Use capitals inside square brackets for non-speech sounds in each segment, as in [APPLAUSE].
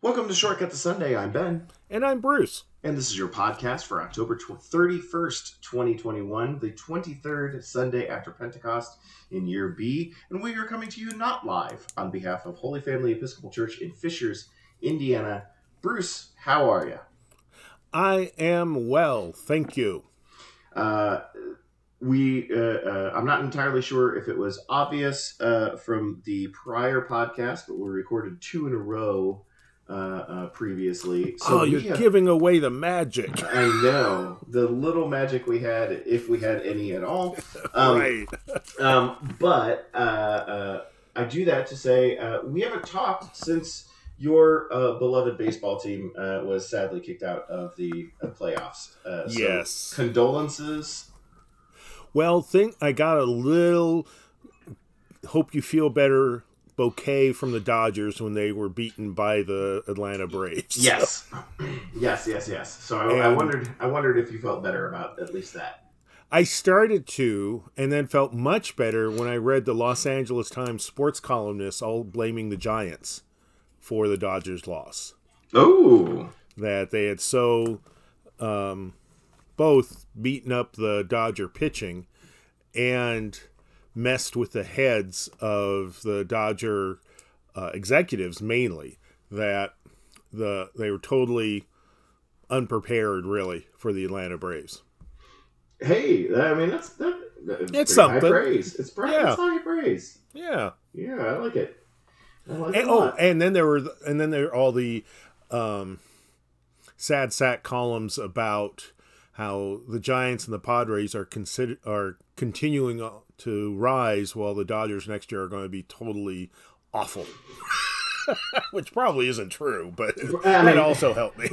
Welcome to Shortcut to Sunday. I'm Ben. And I'm Bruce. And this is your podcast for October 31st, 2021, the 23rd Sunday after Pentecost in year B. And we are coming to you not live on behalf of Holy Family Episcopal Church in Fishers, Indiana. Bruce, how are you? I am well, thank you. Uh, we, uh, uh, I'm not entirely sure if it was obvious uh, from the prior podcast, but we recorded two in a row uh, uh, previously. So oh, you're have, giving away the magic. [LAUGHS] I know the little magic we had, if we had any at all. [LAUGHS] Um, right. [LAUGHS] um, but uh, uh, I do that to say uh, we haven't talked since your uh, beloved baseball team was sadly kicked out of the playoffs. So yes. Condolences. Well, think I got a little. Hope you feel better bouquet from the Dodgers when they were beaten by the Atlanta Braves. [LAUGHS] Yes, yes, yes, yes. So I, I, wondered, I wondered if you felt better about at least that. I started to, and then felt much better when I read the Los Angeles Times sports columnists all blaming the Giants for the Dodgers' loss. Oh, that they had so um, both beaten up the Dodger pitching and messed with the heads of the Dodger uh, executives mainly that the they were totally unprepared really for the Atlanta Braves. Hey, I mean that's that, that's it's something. High praise. It's, yeah. it's high praise. Yeah, yeah, I like it. I like and, it oh, and then there were and then there were all the um, sad sack columns about how the Giants and the Padres are consider are continuing to rise while the Dodgers next year are going to be totally awful. [LAUGHS] Which probably isn't true, but I mean, it also helped me.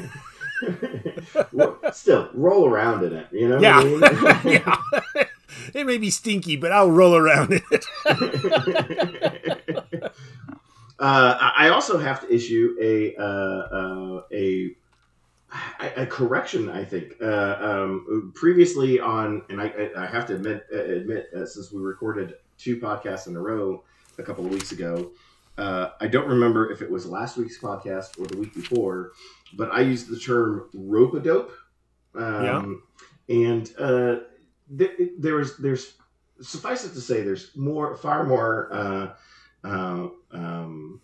[LAUGHS] Still, roll around in it, you know? Yeah. I mean? [LAUGHS] yeah. It may be stinky, but I'll roll around in it. uh, I also have to issue a uh, uh, a a correction, I think. Uh, um, previously on, and I, I have to admit, uh, admit uh, since we recorded two podcasts in a row a couple of weeks ago, uh, I don't remember if it was last week's podcast or the week before, but I used the term rope a dope. Um, yeah. And uh, th- there's, there's, suffice it to say, there's more, far more uh, um,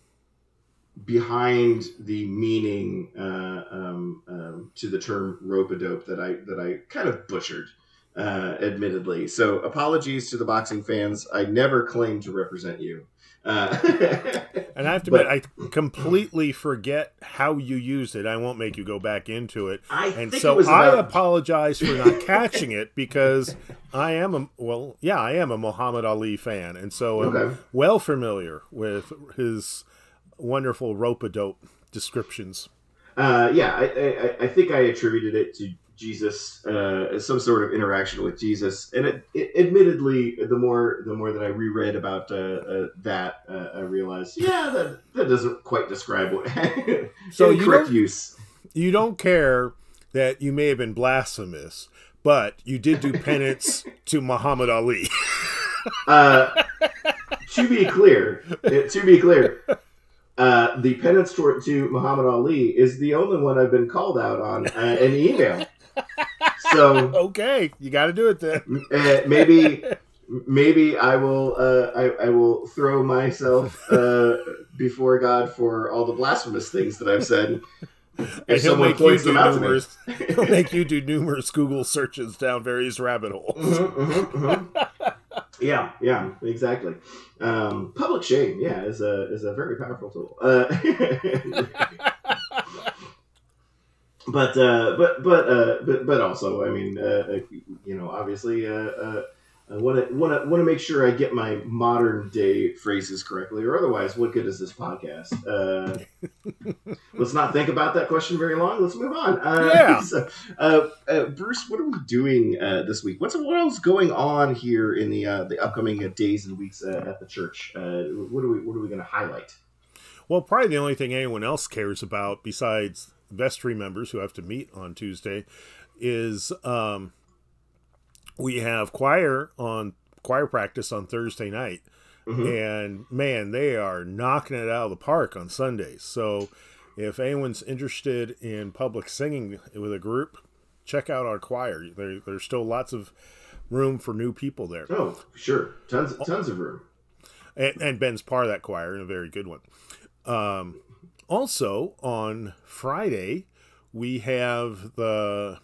behind the meaning uh, um, um, to the term rope-a-dope that I that I kind of butchered, uh, admittedly. So apologies to the boxing fans. I never claimed to represent you. Uh, [LAUGHS] and I have to but, admit, I completely forget how you used it. I won't make you go back into it. I and so about... I apologize for not [LAUGHS] catching it because I am a well, yeah, I am a Muhammad Ali fan, and so I'm okay. well familiar with his wonderful rope a dope descriptions. Uh, yeah, I, I, I, think I attributed it to Jesus, uh, some sort of interaction with Jesus, and it, it, admittedly, the more the more that I reread about uh, uh that, uh, I realized, yeah, that that doesn't quite describe what [LAUGHS] so you correct use. You don't care that you may have been blasphemous, but you did do penance to Muhammad Ali. [LAUGHS] Uh, to be clear, to be clear, uh, the penance to, to Muhammad Ali is the only one I've been called out on uh, in email. So okay, you got to do it then. Uh, maybe, maybe I will. Uh, I, I, will throw myself uh, before God for all the blasphemous things that I've said. If someone points them out numerous, to me, [LAUGHS] he'll make you do numerous Google searches down various rabbit holes. Mm-hmm, mm-hmm, mm-hmm. Yeah, yeah, exactly. Um, public shame, yeah, is a is a very powerful tool. Uh, [LAUGHS] but uh, but but uh, but but also, I mean, uh, you know, obviously, uh, uh, I want to want to want to make sure I get my modern day phrases correctly, or otherwise, what good is this podcast? Uh, [LAUGHS] let's not think about that question very long. Let's move on. Uh, yeah. [LAUGHS] So, uh, uh, Bruce, what are we doing uh, this week? What's what else going on here in the the upcoming days and weeks at the church? what are we what are we going to highlight? Well, probably the only thing anyone else cares about besides vestry members who have to meet on Tuesday is. Um, we have choir on choir practice on Thursday night. Mm-hmm. And man, they are knocking it out of the park on Sundays. So if anyone's interested in public singing with a group, check out our choir. There, there's still lots of room for new people there. Oh, sure, tons tons of room. And, and Ben's part of that choir, and a very good one. Um, also on Friday, we have the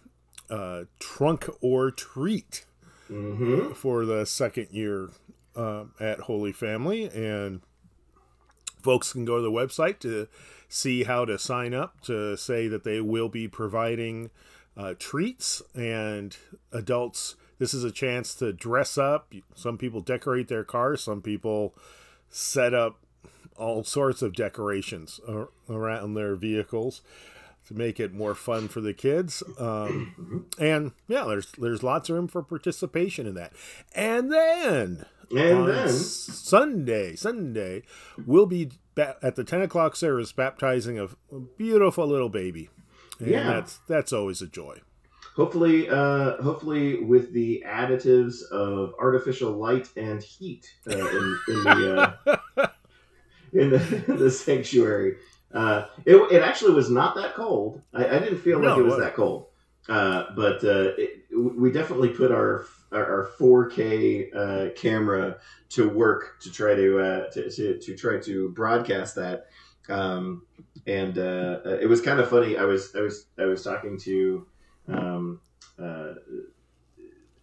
uh, Trunk or Treat Mm-hmm. for the second year uh, at Holy Family, and folks can go to the website to see how to sign up to say that they will be providing uh, treats and adults. This is a chance to dress up. Some people decorate their cars. Some people set up all sorts of decorations around their vehicles to make it more fun for the kids. Um, and yeah, there's there's lots of room for participation in that. And then And on then Sunday, Sunday, we'll be ba- at the ten o'clock service baptizing a, a beautiful little baby. And Yeah. that's that's always a joy. hopefully, uh, hopefully with the additives of artificial light and heat uh, in, in the uh, [LAUGHS] in the, [LAUGHS] the sanctuary. Uh, it, it actually was not that cold. I, I didn't feel like it was that cold. Uh, but uh, it, we definitely put our our, our 4K uh, camera to work to try to, uh, to, to to try to broadcast that. Um, and uh, it was kind of funny. I was I was I was talking to um, uh,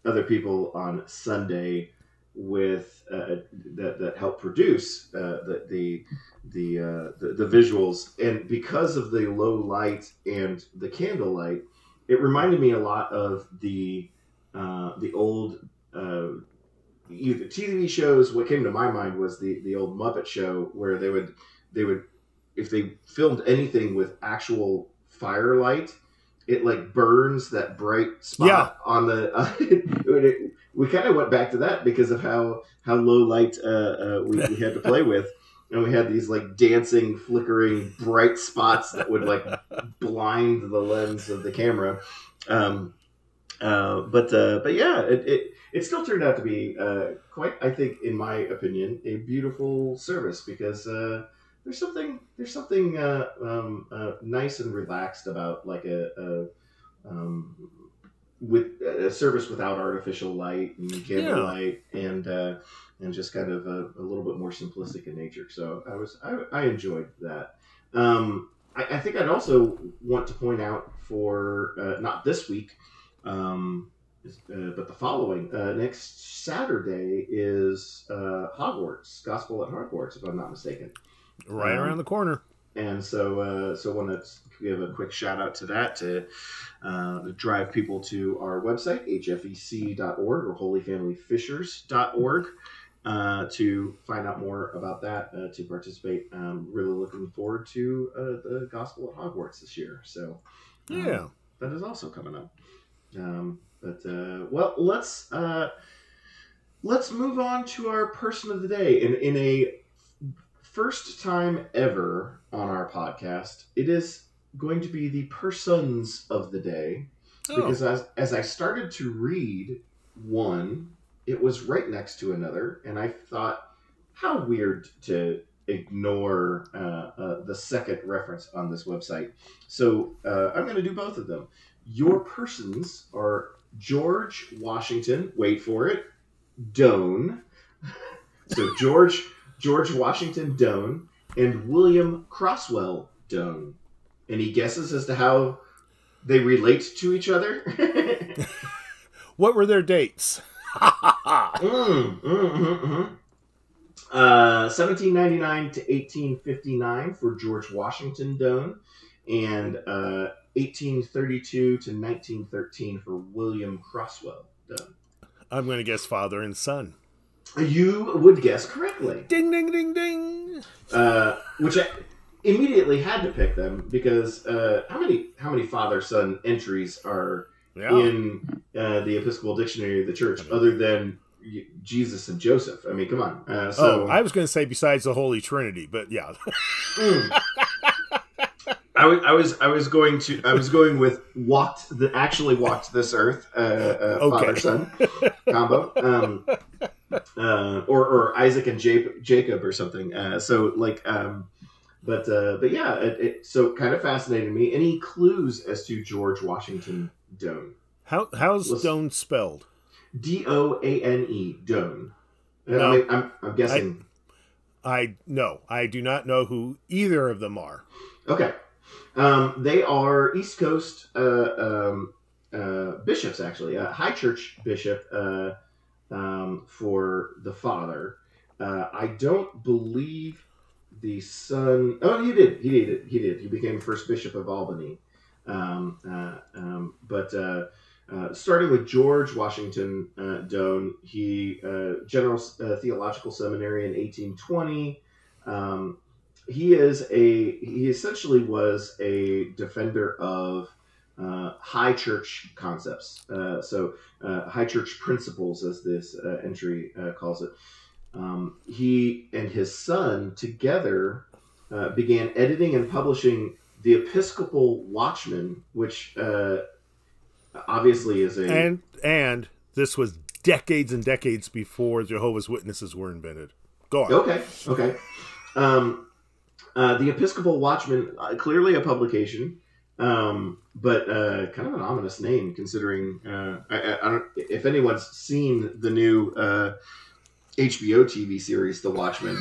other people on Sunday with uh, that that help produce uh, the the the, uh, the the visuals, and because of the low light and the candlelight, it reminded me a lot of the uh, the old. Uh, TV shows. What came to my mind was the the old Muppet Show, where they would they would if they filmed anything with actual firelight, it like burns that bright spot Yeah. on the. Uh, [LAUGHS] it, it- we kind of went back to that because of how how low light uh, uh, we, we had to play with, and we had these like dancing, flickering, bright spots that would like blind the lens of the camera. Um, uh, but uh, but yeah, it, it it still turned out to be uh, quite, I think, in my opinion, a beautiful service because uh, there's something there's something uh, um, uh, nice and relaxed about like a, a um, with a service without artificial light and candlelight and uh, and just kind of a, a little bit more simplistic in nature. So I was I, I enjoyed that. Um, I, I think I'd also want to point out for uh, not this week, um, uh, but the following uh, next Saturday is uh, Hogwarts Gospel at Hogwarts, if I'm not mistaken. Right Um, around the corner. And so, uh, so want to give a quick shout out to that to uh, drive people to our website, hfec.org or holyfamilyfishers.org, uh, to find out more about that, uh, to participate. Um, really looking forward to uh, the Gospel at Hogwarts this year. So, um, Yeah. that is also coming up. Um, but uh, well, let's uh, let's move on to our person of the day. In in a first time ever on our podcast, it is going to be the persons of the day Oh, because as as I started to read one, it was right next to another, and I thought, how weird to ignore uh, uh, the second reference on this website. So uh, I'm going to do both of them. Your persons are George Washington. Wait for it, Doane. [LAUGHS] So George George Washington Doane and William Croswell Doane. Any guesses as to how they relate to each other? [LAUGHS] what were their dates? [LAUGHS] Mm, mm, mm, mm. Uh, 1799 to 1859 for George Washington Doane, and uh, 1832 to 1913 for William Croswell Doane. I'm going to guess father and son. You would guess correctly, Ding, ding, ding, ding. uh, which I immediately had to pick them because uh, how many how many father son entries are Yeah. in uh, the Episcopal Dictionary of the Church other than Jesus and Joseph? I mean, come on. Uh, so oh, I was going to say besides the Holy Trinity, but yeah. Mm. I was, I was I was going to I was going with walked the actually walked this earth uh, uh, Okay. father son combo um, uh, or or Isaac and Jacob, Jacob or something uh, so like um, but uh, but yeah, it, it, so kind of fascinated me. Any clues as to George Washington Doane? How how's Let's, Doane spelled? D O A N E Doane. No, I am I'm guessing. I, I no, I do not know who either of them are. Okay, um, they are East Coast uh, um, uh, bishops, actually, a high church bishop uh, um, for the father. Uh, I don't believe the son. Oh, he did. He did. He did. He became first bishop of Albany. Um, uh, um, but uh, uh, starting with George Washington uh, Doane, he uh, General uh, Theological Seminary in 1820. Um, he is a he essentially was a defender of high church concepts. so high church principles, as this entry calls it. Um, he and his son together began editing and publishing the Episcopal Watchman, which obviously is a and and this was decades and decades before Jehovah's Witnesses were invented. Go on. Okay. Okay. Um, uh, the Episcopal Watchman, uh, clearly a publication, um, but uh, kind of an ominous name considering. Uh, I, I, don't if anyone's seen the new HBO TV series, The Watchmen.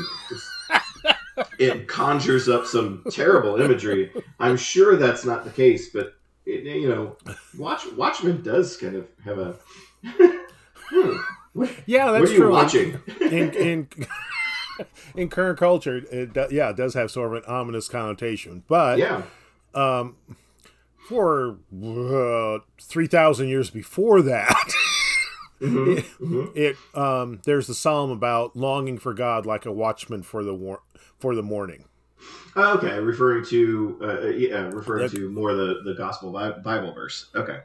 it conjures up some terrible imagery. I'm sure that's not the case, but it, you know, Watch Watchmen does kind of have a. [LAUGHS] hmm, what, yeah, that's what are true. Watching in in, [LAUGHS] in current culture, it do, yeah, it does have sort of an ominous connotation, but yeah. Um, for uh, three thousand years before that, [LAUGHS] mm-hmm, it, mm-hmm. it um, there's the psalm about longing for God like a watchman for the war- for the morning. Oh, okay, referring to uh, uh yeah, referring to more the the gospel Bible verse. Okay.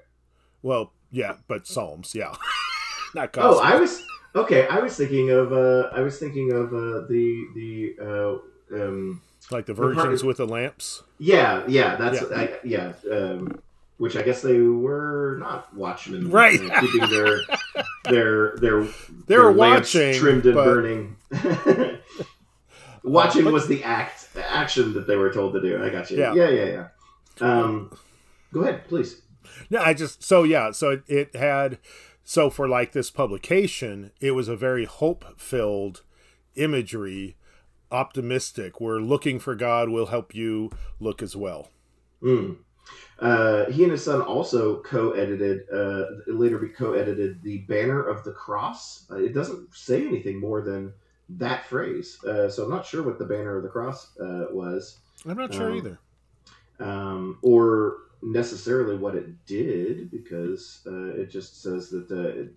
Well, yeah, but Psalms, yeah, [LAUGHS] not gospel. Oh, I was okay. I was thinking of uh, I was thinking of uh, the the uh, um, like the virgins the with the lamps. Yeah, yeah, that's yeah. I, yeah um, which I guess they were not watchmen, right? Uh, keeping their their their [LAUGHS] they were watching, trimmed and but... burning. [LAUGHS] Watching was the act action that they were told to do. I got you. Yeah, yeah, yeah. yeah. Um, go ahead, please. No, I just so yeah, so it, it had so for like this publication, it was a very hope filled imagery, optimistic. We're looking for God will help you look as well. Mm. Uh, he and his son also co-edited, uh, later co-edited the Banner of the Cross. Uh, it doesn't say anything more than that phrase. Uh, so I'm not sure what the banner of the cross uh, was. I'm not sure um, either. Um, or necessarily what it did, because uh, it just says that uh,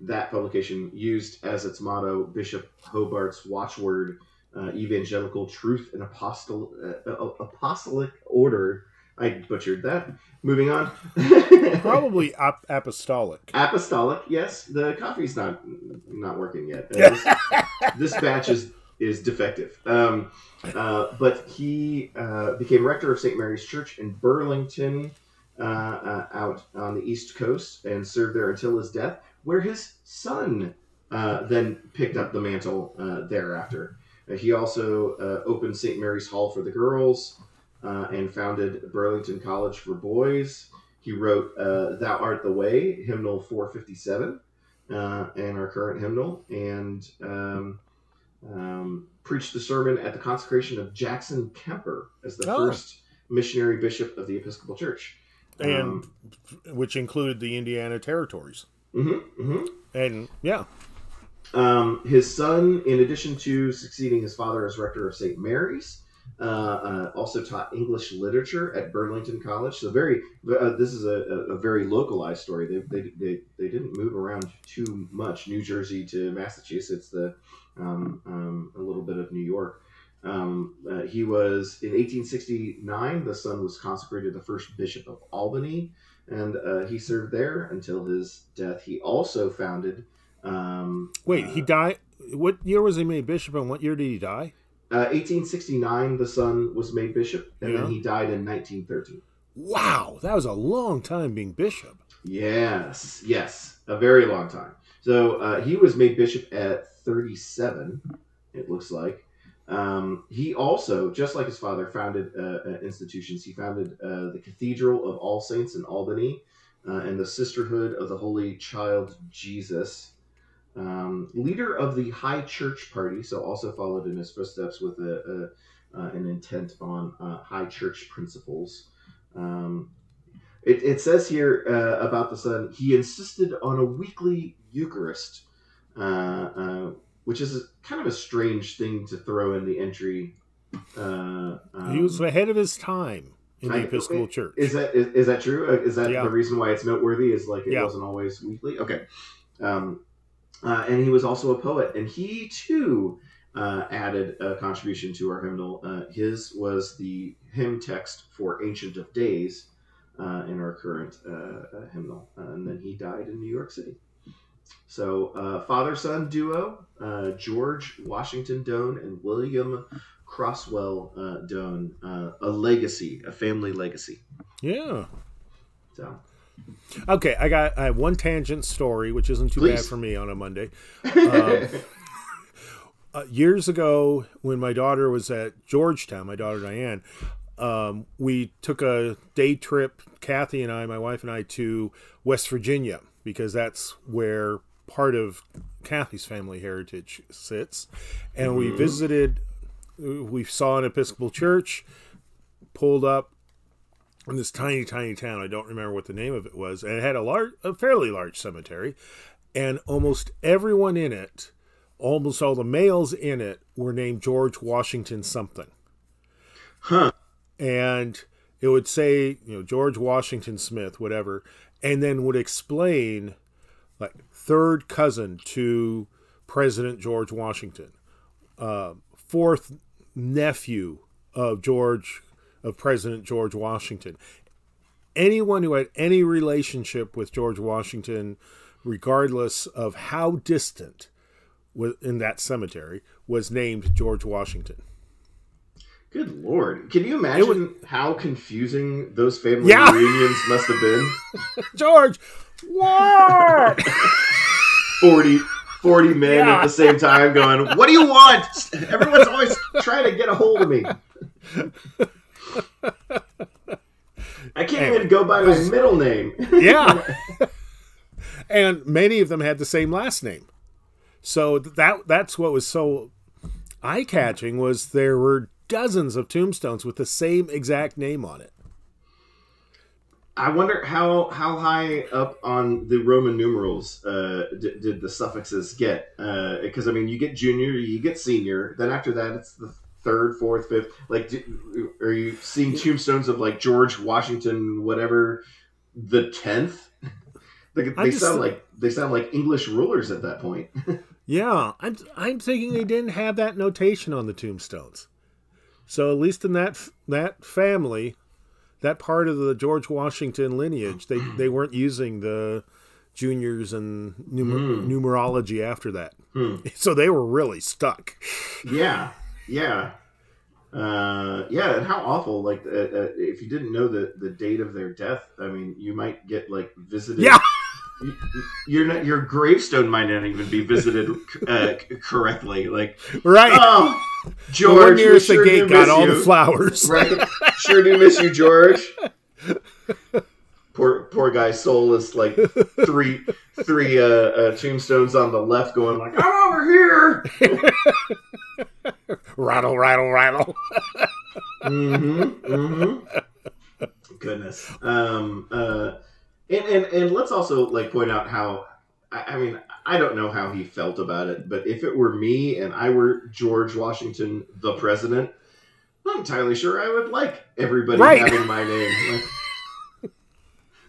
that publication used as its motto Bishop Hobart's watchword, uh, evangelical truth and apostol- uh, apostolic order I butchered that. Moving on. [LAUGHS] Probably ap- apostolic. Apostolic, yes. The coffee's not not working yet. Uh, this, [LAUGHS] this, batch is is defective. Um, uh, but he uh, became rector of St. Mary's Church in Burlington, uh, uh, out on the East Coast, and served there until his death, where his son uh, then picked up the mantle thereafter. he also opened St. Mary's Hall for the girls uh, and founded Burlington College for Boys. He wrote uh, "Thou Art the Way" hymnal 457, uh, and our current hymnal, and um, um, preached the sermon at the consecration of Jackson Kemper as the oh. first missionary bishop of the Episcopal Church, and um, which included the Indiana territories. Mm-hmm, mm-hmm. And yeah. Um, his son, in addition to succeeding his father as rector of St. Mary's, uh, uh, also taught English literature at Burlington College. So very, uh, this is a, a, very localized story. They, they, they, they, didn't move around too much, New Jersey to Massachusetts, the um, um, a little bit of New York. Um, uh, he was in 1869. The son was consecrated the first bishop of Albany, and uh, he served there until his death. He also founded. Um, Wait, he died. What year was he made bishop, and what year did he die? 1869, uh, the son was made bishop, and yeah. then he died in 1913. Wow, that was a long time being bishop. Yes, yes, a very long time. So uh, he was made bishop at 37, it looks like. Um, he also, just like his father, founded uh, uh, institutions. He founded uh, the Cathedral of All Saints in Albany uh, and the Sisterhood of the Holy Child Jesus. Um, leader of the High Church Party, so also followed in his footsteps with a, a uh, an intent on uh, high church principles. Um, it, it, says here about the son, he insisted on a weekly Eucharist which is kind of a strange thing to throw in the entry. Uh, um, he was ahead of his time in the I, Episcopal Church. Is that is, is that true? Uh, is that yeah. the reason why it's noteworthy? Is like it yeah. wasn't always weekly. Okay, um, uh, and he was also a poet, and he too uh, added a contribution to our hymnal. Uh, his was the hymn text for Ancient of Days uh, in our current hymnal, and then he died in New York City. So, uh, father son duo uh, George Washington Doane and William Croswell uh, Doane. Uh, a legacy, a family legacy. Yeah. So. Okay, I got I have one tangent story, which isn't too Please. bad for me on a Monday. [LAUGHS] Um, uh, years ago, when my daughter was at Georgetown, my daughter Diane, um, we took a day trip, Kathy and I, my wife and I, to West Virginia because that's where part of Kathy's family heritage sits. And mm-hmm. we visited, we saw an Episcopal church, pulled up in this tiny, tiny town. I don't remember what the name of it was. And it had a large, a fairly large cemetery. And almost everyone in it, almost all the males in it, were named George Washington something. Huh. And it would say, you know, George Washington Smith, whatever, and then would explain like third cousin to President George Washington, uh, fourth nephew of George of President George Washington. Anyone who had any relationship with George Washington, regardless of how distant in that cemetery, was named George Washington. Good lord! Can you imagine was, how confusing those family yeah. reunions must have been? [LAUGHS] George, what? [LAUGHS] 40, 40 men yeah. at the same time going, What do you want? [LAUGHS] Everyone's always trying to get a hold of me. I can't even go by my middle name. [LAUGHS] yeah. [LAUGHS] and many of them had the same last name. So that that's what was so eye-catching was there were dozens of tombstones with the same exact name on it. I wonder how how high up on the Roman numerals uh, did, did the suffixes get? Because uh, I mean, you get junior, you get senior. Then after that, it's the third, fourth, fifth. Like, do, are you seeing tombstones of like George Washington, whatever, the tenth? [LAUGHS] they, they just, sound like they sound like English rulers at that point. [LAUGHS] yeah, I'm I'm thinking they didn't have that notation on the tombstones. So at least in that that family, that part of the George Washington lineage, they they weren't using the juniors and numer- mm. numerology after that. Mm. [LAUGHS] So they were really stuck. Yeah, yeah, uh, yeah. And how awful! Like, uh, uh, if you didn't know the the date of their death, I mean, you might get like visited. Yeah. [LAUGHS] Your your gravestone might not even be visited [LAUGHS] uh, correctly. Like, right? Oh, George, the nearest sure the gate got all you. the flowers. Right? [LAUGHS] Sure do miss you, George. Poor poor guy's soul is like [LAUGHS] three three uh, uh, tombstones on the left, going like, "I'm over here." [LAUGHS] rattle, rattle, rattle. mm-hmm. Mm-hmm. Goodness. Um. Uh. And, and and let's also like point out how I, I mean I don't know how he felt about it, but if it were me and I were George Washington, the president, I'm not entirely sure I would like everybody right. having my name.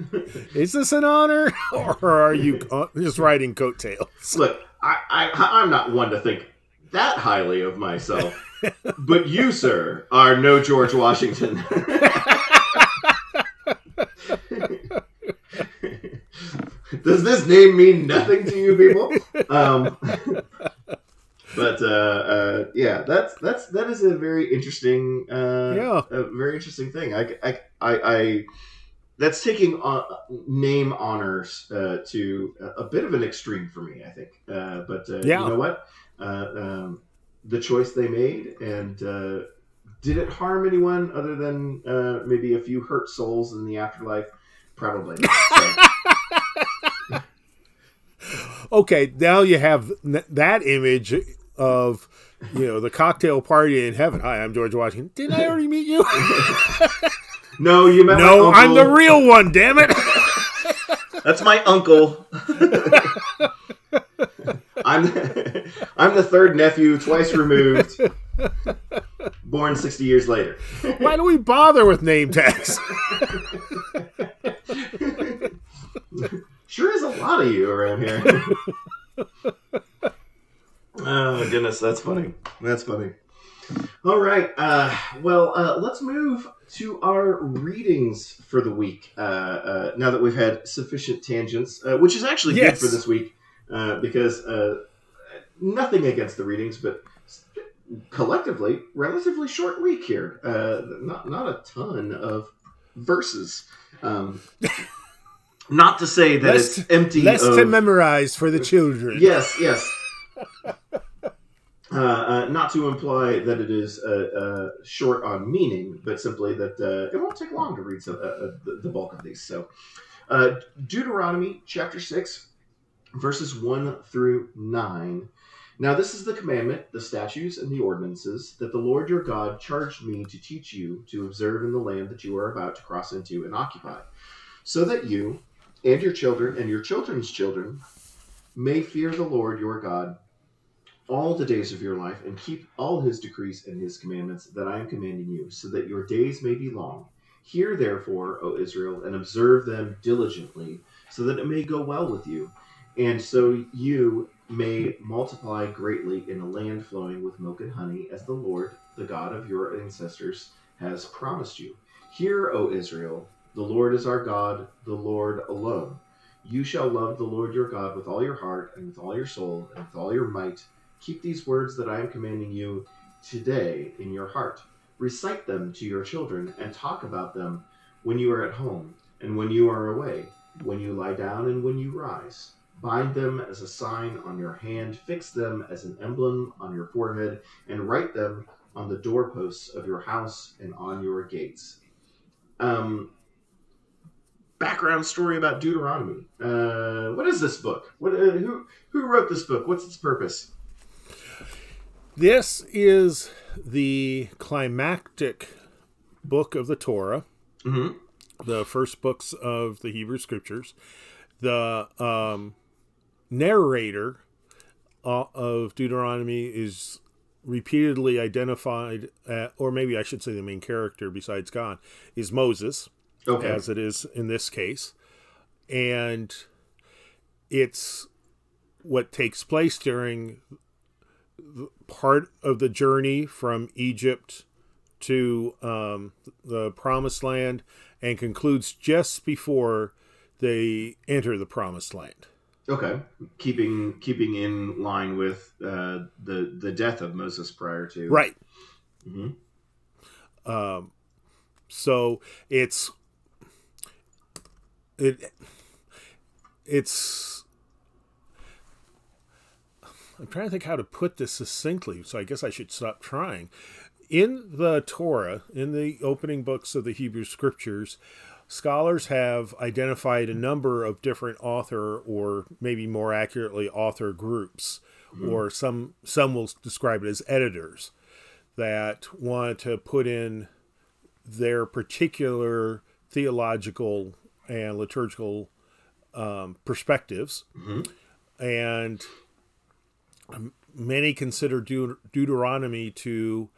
[LAUGHS] Is this an honor, [LAUGHS] or are you just riding coattails? Look, I, I, I'm not one to think that highly of myself, but you, sir, are no George Washington. [LAUGHS] Does this name mean nothing to you people? Um, but uh, uh, yeah, that's that's that is a very interesting, uh, yeah, a very interesting thing. I, I, I, I that's taking uh, name honors uh, to a, a, bit of an extreme for me, I think. Uh, but uh, yeah. you know what? Uh, um, the choice they made, and uh, did it harm anyone other than uh, maybe a few hurt souls in the afterlife? Probably. So, [LAUGHS] Okay, now you have that image of you know the cocktail party in heaven. Hi, I'm George Washington. Didn't I already meet you? [LAUGHS] no, you met no, I'm the real one. Damn it! That's my uncle. I'm I'm the third nephew, twice removed, born sixty years later. Why do we bother with name tags? sure is a lot of you around here. oh goodness, that's funny. That's funny. All right. Uh, well, uh, let's move to our readings for the week. Uh, uh, now that we've had sufficient tangents, uh, which is actually Yes. good for this week, uh, because uh, nothing against the readings, but collectively, relatively short week here. Uh, not not a ton of verses. Um, [LAUGHS] not to say that Less- it's empty Less of to memorize for the children. Yes, yes. [LAUGHS] Uh, uh, not to imply that it is uh, uh, short on meaning, but simply that uh, it won't take long to read some, the, the bulk of these. So, Deuteronomy chapter 6, verses 1 through 9. Now, this is the commandment, the statutes, and the ordinances that the Lord your God charged me to teach you to observe in the land that you are about to cross into and occupy, so that you and your children and your children's children may fear the Lord your God all the days of your life and keep all his decrees and his commandments that I am commanding you, so that your days may be long. Hear therefore, O Israel, and observe them diligently, so that it may go well with you, and so you may multiply greatly in a land flowing with milk and honey, as the Lord, the God of your ancestors, has promised you. Hear, O Israel, the Lord is our God, the Lord alone. You shall love the Lord your God with all your heart, and with all your soul, and with all your might. Keep these words that I am commanding you today in your heart. Recite them to your children, and talk about them when you are at home, and when you are away, when you lie down, and when you rise. Bind them as a sign on your hand, fix them as an emblem on your forehead, and write them on the doorposts of your house and on your gates. Um, background story about Deuteronomy. Uh, what is this book? What, uh, who who wrote this book? What's its purpose? This is the climactic book of the Torah, Mm-hmm. the first books of the Hebrew Scriptures. The um, narrator uh, of Deuteronomy is repeatedly identified, uh or maybe I should say the main character besides God, is Moses. Okay. as it is in this case. And it's what takes place during part of the journey from Egypt to um, the promised land and concludes just before they enter the promised land. Okay. Keeping keeping in line with uh, the the death of Moses prior to Right. hmm Um, so it's it it's I'm trying to think how to put this succinctly, so I guess I should stop trying. In the Torah, in the opening books of the Hebrew scriptures, scholars have identified a number of different author or maybe more accurately author groups or some some will describe it as editors that want to put in their particular theological and liturgical um, perspectives, and um, many consider Deut- Deuteronomy to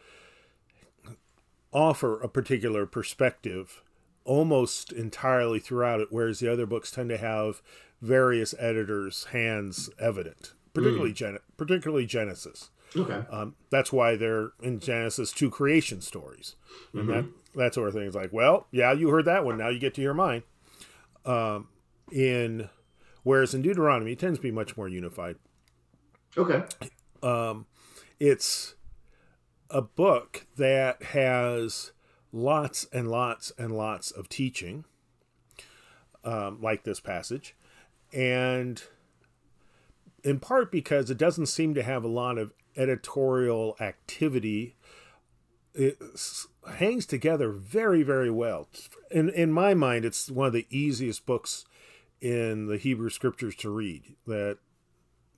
offer a particular perspective almost entirely throughout it, whereas the other books tend to have various editors' hands evident, particularly Gen- particularly Genesis. Okay. Um, that's why they're in Genesis two creation stories, and that that sort of thing is like, well, yeah, you heard that one. Now you get to hear mine. Um, in whereas in Deuteronomy, it tends to be much more unified. Okay. It's a book that has lots and lots and lots of teaching, um, like this passage, and in part because it doesn't seem to have a lot of editorial activity it hangs together very very well in in my mind it's one of the easiest books in the hebrew scriptures to read that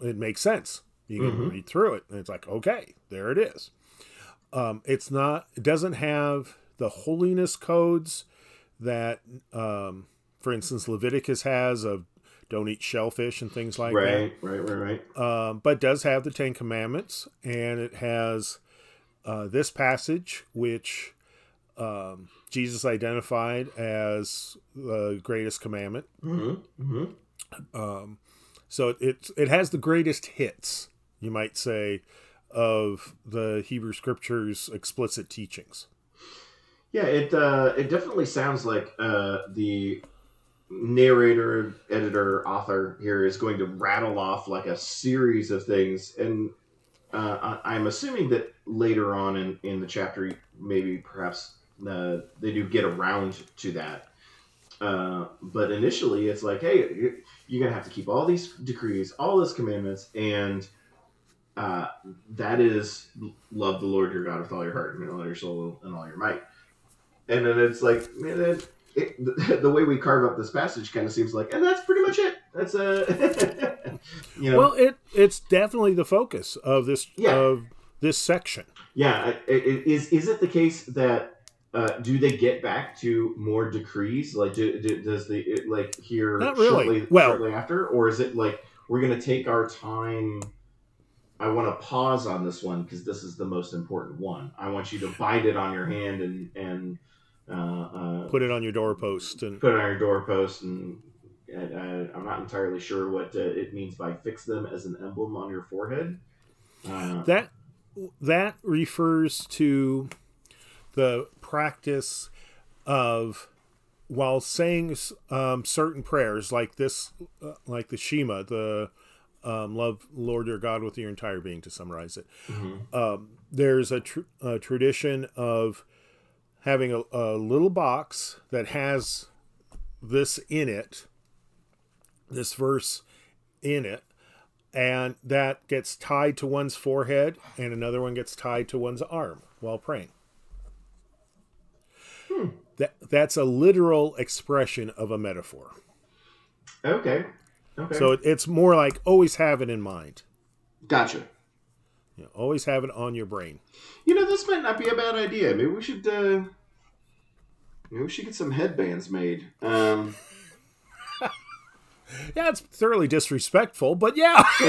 it makes sense you can mm-hmm. read through it and it's like okay there it is um, it's not it doesn't have the holiness codes that um, for instance leviticus has of don't eat shellfish and things like right, that. Right, right, right, right. Um, but does have the Ten Commandments, and it has uh, this passage, which um, Jesus identified as the greatest commandment. Mm-hmm. Mm-hmm. Um, so it it has the greatest hits, you might say, of the Hebrew Scriptures' explicit teachings. Yeah, it uh, it definitely sounds like uh, the narrator, editor, author here is going to rattle off like a series of things, and uh, I'm assuming that later on in, in the chapter, maybe perhaps uh, they do get around to that. Uh, but initially, it's like, hey, you're gonna have to keep all these decrees, all these commandments, and uh, that is love the Lord your God with all your heart and all your soul and all your might. And then it's like, man, it, the, [LAUGHS] the, way we carve up this passage kind of seems like, and that's pretty much it. That's a, uh, [LAUGHS] you know. Well, it it's definitely the focus of this yeah. of this section. Yeah, is is it the case that uh, do they get back to more decrees? Like, do, do, does the like here Not really. shortly, well, shortly after, or is it like we're going to take our time? I want to pause on this one because this is the most important one. I want you to bind it on your hand and and uh, uh, put it on your doorpost and put it on your doorpost and. and I'm not entirely sure what uh, it means by fix them as an emblem on your forehead. Uh, that that refers to the practice of while saying um, certain prayers like this, uh, like the Shema, the um, love Lord your God with your entire being, to summarize it. Mm-hmm. Um, there's a, tr- a, tradition of having a, a, little box that has this in it, this verse in it, and that gets tied to one's forehead, and another one gets tied to one's arm while praying. Hmm. That that's a literal expression of a metaphor. Okay. Okay. So it's more like always have it in mind. Gotcha. You know, always have it on your brain. You know, this might not be a bad idea. Maybe we should. Uh, maybe we should get some headbands made. Um, [LAUGHS] yeah, it's thoroughly disrespectful, but yeah. [LAUGHS] [LAUGHS]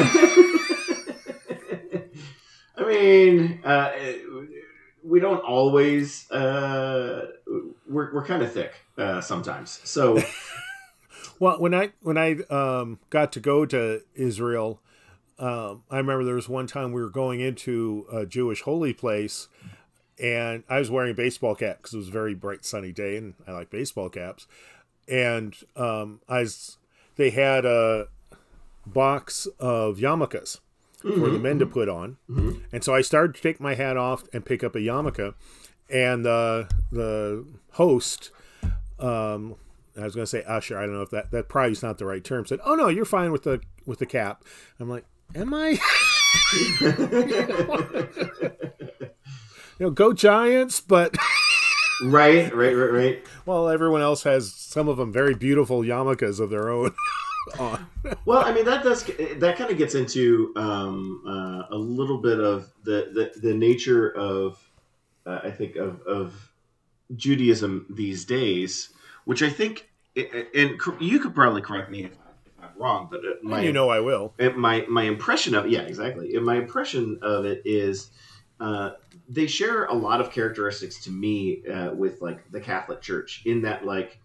I mean, uh, we don't always. Uh, we're we're kind of thick uh, sometimes, so. Well, when I when I um, got to go to Israel, um, I remember there was one time we were going into a Jewish holy place, and I was wearing a baseball cap because it was a very bright sunny day, and I like baseball caps. And um, I was they had a box of yarmulkes mm-hmm. for the men to put on. Mm-hmm. And so I started to take my hat off and pick up a yarmulke. And uh, the host, um, I was going to say usher. I don't know if that that probably is not the right term. Said, "Oh no, you're fine with the with the cap." I'm like, "Am I?" [LAUGHS] you know, go Giants, but [LAUGHS] right, right, right, right. Well, everyone else has some of them very beautiful yarmulkes of their own. [LAUGHS] well, I mean that does that kind of gets into um, uh, a little bit of the the, the nature of uh, I think of, of Judaism these days, which I think, and you could probably correct me if, I, am wrong, but my, you know I will. My my impression of yeah, exactly. And My impression of it is uh, they share a lot of characteristics to me uh, with like the Catholic Church in that like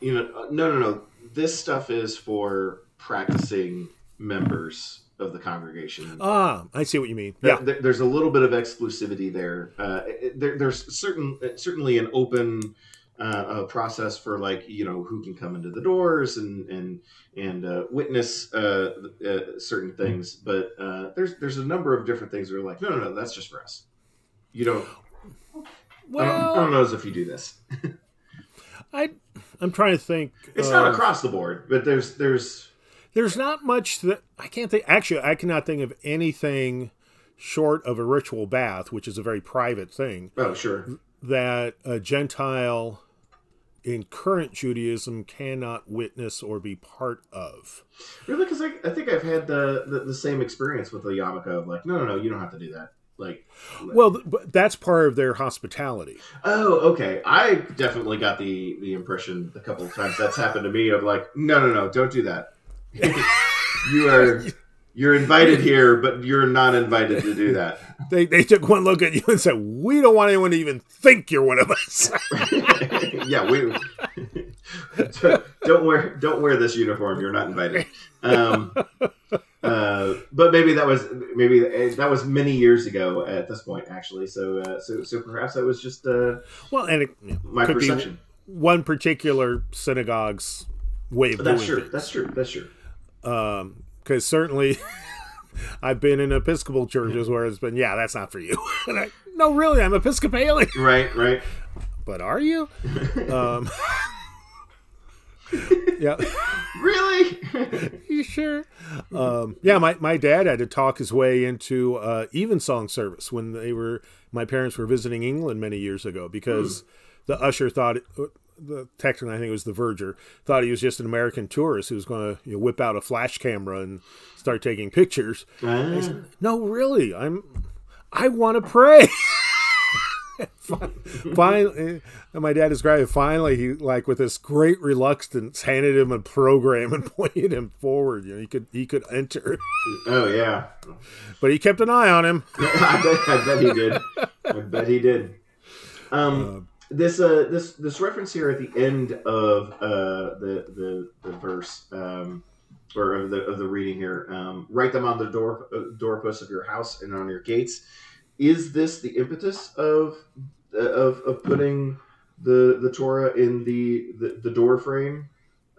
you know uh, no no no this stuff is for practicing members of the congregation. Ah, I see what you mean. Yeah, there, there's a little bit of exclusivity there. Uh, there there's certain certainly an open uh, a process for like you know who can come into the doors and and and uh, witness uh, uh, certain things, but uh, there's there's a number of different things that are like no no no that's just for us. You don't. Well, I don't, I don't know if you do this. I I'm trying to think. It's not across the board, but there's there's there's not much that I can't think. Actually, I cannot think of anything short of a ritual bath, which is a very private thing, Oh, sure. that a Gentile in current Judaism cannot witness or be part of. Really? Because I, I think I've had the, the, the same experience with the yarmulke of like, no, no, no, you don't have to do that. Like, Well, th- but that's part of their hospitality. oh, okay. I definitely got the the impression a couple of times that's happened to me of like, no, no, no, don't do that. [LAUGHS] you are [LAUGHS] you're invited here, but you're not invited to do [LAUGHS] that. They, they took one look at you and said, "We don't want anyone to even think you're one of us." [LAUGHS] yeah, we don't wear don't wear this uniform. You're not invited. Um, uh, but maybe that was maybe that was many years ago at this point, actually. So uh, so so perhaps that was just uh, well, and it my perception. one particular synagogue's way of That's doing true. things. That's true. That's true. Because certainly [LAUGHS] I've been in Episcopal churches where it's been, yeah, that's not for you. [LAUGHS] I, no, really, I'm Episcopalian. [LAUGHS] Right. Right. But are you? um, yeah, Really? you sure? Um, yeah, my, my dad had to talk his way into uh, evensong service when they were my parents were visiting England many years ago because the usher thought the Texan, I think it was the verger thought he was just an American tourist who was going to you know, whip out a flash camera and start taking pictures. Ah. No, really, I'm. I want to pray. [LAUGHS] finally, and my dad described. Finally, he like with this great reluctance handed him a program [LAUGHS] and pointed him forward. You know, he could he could enter, oh yeah. but he kept an eye on him. [LAUGHS] I, bet, I bet he did. I bet he did. Um, this uh, this this reference here at the end of uh, the the the verse um, or of the of the reading here, um, write them on the door uh, doorposts of your house and on your gates. Is this the impetus of uh, of, of putting the the Torah in the the, the door frame?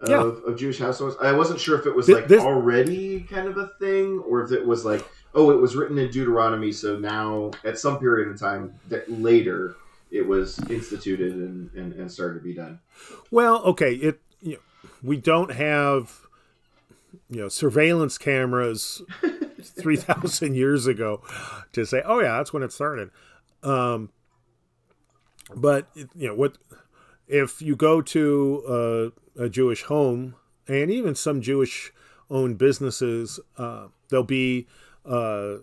Of, Yeah. of Jewish households, I wasn't sure if it was like this- already kind of a thing, or if it was like oh, it was written in Deuteronomy, so now at some period in time that later it was instituted and, and, and started to be done. Well, okay, it you know, we don't have you know surveillance cameras [LAUGHS] three thousand years ago to say, oh yeah, that's when it started. Um, but you know what? If you go to a, a Jewish home and even some Jewish owned businesses, uh, there'll be uh,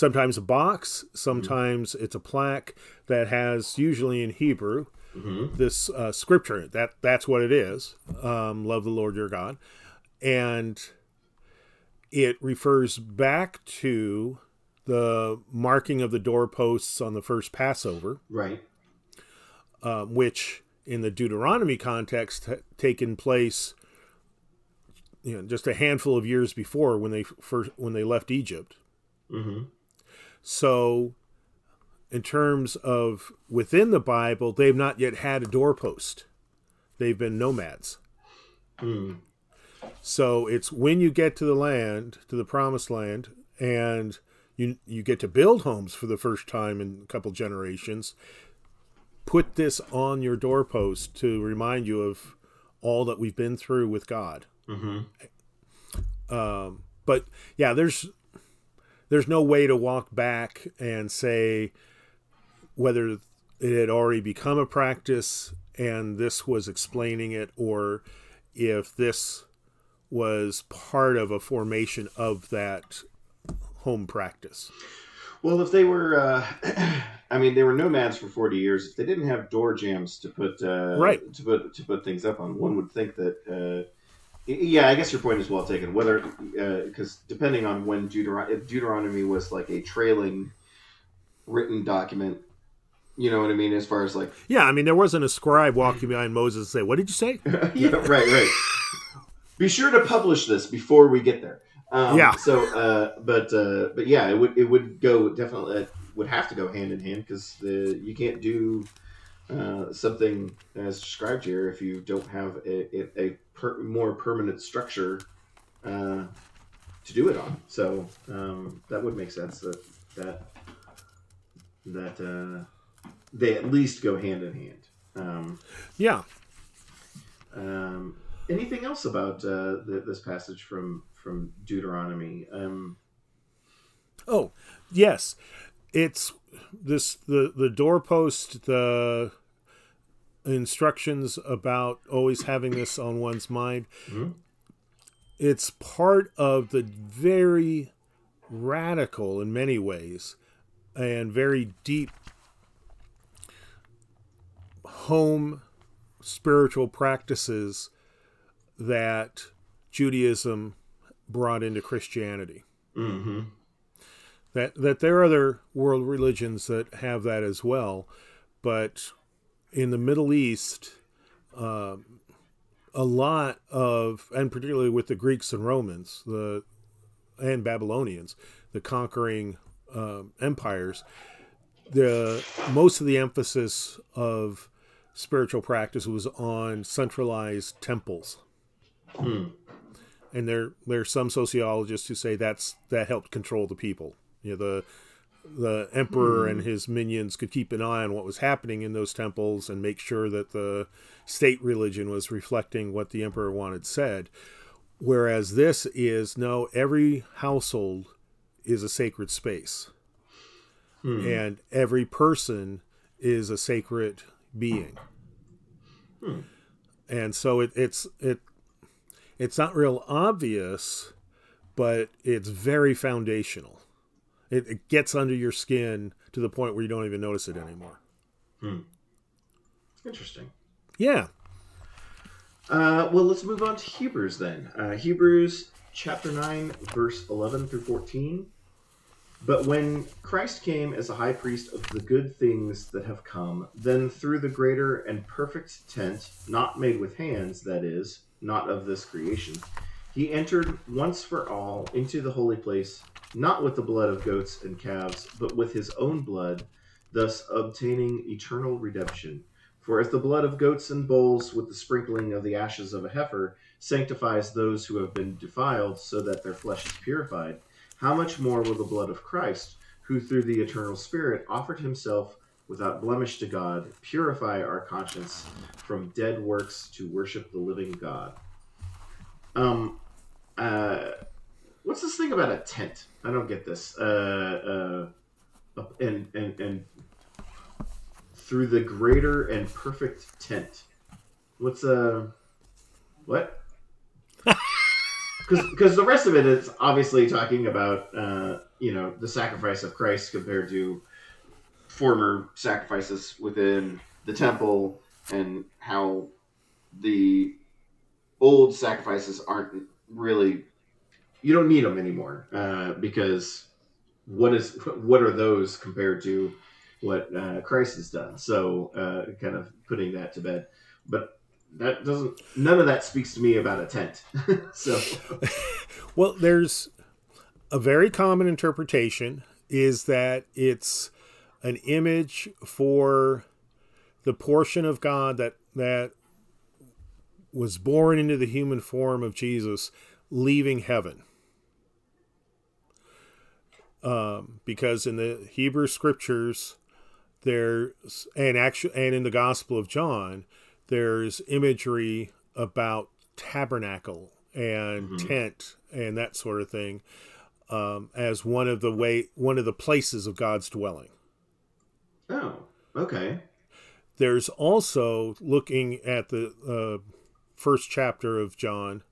sometimes a box, sometimes it's a plaque that has usually in Hebrew this uh, scripture. That that's what it is. Um, Love the Lord your God, and it refers back to the marking of the doorposts on the first Passover, Right. um, which in the Deuteronomy context had taken place, you know, just a handful of years before when they first when they left Egypt. Mm-hmm. So, in terms of within the Bible, they've not yet had a doorpost. They've been nomads. Mm. So it's when you get to the land, to the promised land, and you you get to build homes for the first time in a couple generations. Put this on your doorpost to remind you of all that we've been through with God. Mm-hmm. Um, but yeah, there's there's no way to walk back and say whether it had already become a practice and this was explaining it, or if this was part of a formation of that home practice. Well, if they were, uh, [CLEARS THROAT] I mean, they were nomads for forty years. If they didn't have door jambs to put uh, Right. to put to put things up on, one would think that. Uh, yeah, I guess your point is well taken. Whether because depending on when Deuteron- if Deuteronomy was like a trailing written document, you know what I mean, as far as like Yeah, I mean, there wasn't a scribe walking behind Moses and say, "What did you say?" yeah, [LAUGHS] right, right. Be sure to publish this before we get there. Um, Yeah. So, uh, but uh, but yeah, it would it would go definitely it would have to go hand in hand because you can't do uh, something as described here if you don't have a, a, a per, more permanent structure uh, to do it on. So um, that would make sense that that that uh, they at least go hand in hand. Um, Yeah. um, anything else about uh, the, this passage from from Deuteronomy? Um, Oh, yes. It's this the the doorpost, the instructions about always having this on one's mind. Mm-hmm. It's part of the very radical in many ways and very deep home spiritual practices that Judaism brought into Christianity. Mm-hmm. That that there are other world religions that have that as well, but in the Middle East, uh, a lot of, and particularly with the Greeks and Romans, the and Babylonians, the conquering uh, empires, the most of the emphasis of spiritual practice was on centralized temples. Hmm. And there there's some sociologists who say that's that helped control the people. You know, the the emperor hmm. and his minions could keep an eye on what was happening in those temples and make sure that the state religion was reflecting what the emperor wanted said. Whereas this is no, every household is a sacred space. Hmm. And every person is a sacred being. Hmm. And so it, it's it it's not real obvious, but it's very foundational. It, it, gets under your skin to the point where you don't even notice it anymore. Hmm. Interesting. Yeah. Uh, well, let's move on to Hebrews then. Uh, Hebrews chapter 9, verse 11 through 14. But when Christ came as a high priest of the good things that have come, then through the greater and perfect tent, not made with hands, that is, not of this creation, he entered once for all into the holy place, not with the blood of goats and calves, but with his own blood, thus obtaining eternal redemption. For if the blood of goats and bulls, with the sprinkling of the ashes of a heifer, sanctifies those who have been defiled, so that their flesh is purified, how much more will the blood of Christ, who through the eternal Spirit offered himself without blemish to God, purify our conscience from dead works to worship the living God? Um, uh, what's this thing about a tent? I don't get this. Uh, uh, and and and through the greater and perfect tent. What's uh, what? [LAUGHS] because the rest of it is obviously talking about uh, you know the sacrifice of Christ compared to former sacrifices within the temple and how the old sacrifices aren't really you don't need them anymore uh, because what is what are those compared to what uh, Christ has done? So uh, kind of putting that to bed, but that doesn't none of that speaks to me about a tent. [LAUGHS] So. [LAUGHS] Well there's a very common interpretation is that it's an image for the portion of god that that was born into the human form of jesus leaving heaven um, because in the hebrew scriptures there's and actually and in the gospel of john there's imagery about tabernacle and mm-hmm. tent and that sort of thing um, as one of the way one of the places of God's dwelling. Oh, okay. There's also looking at the uh, first chapter of John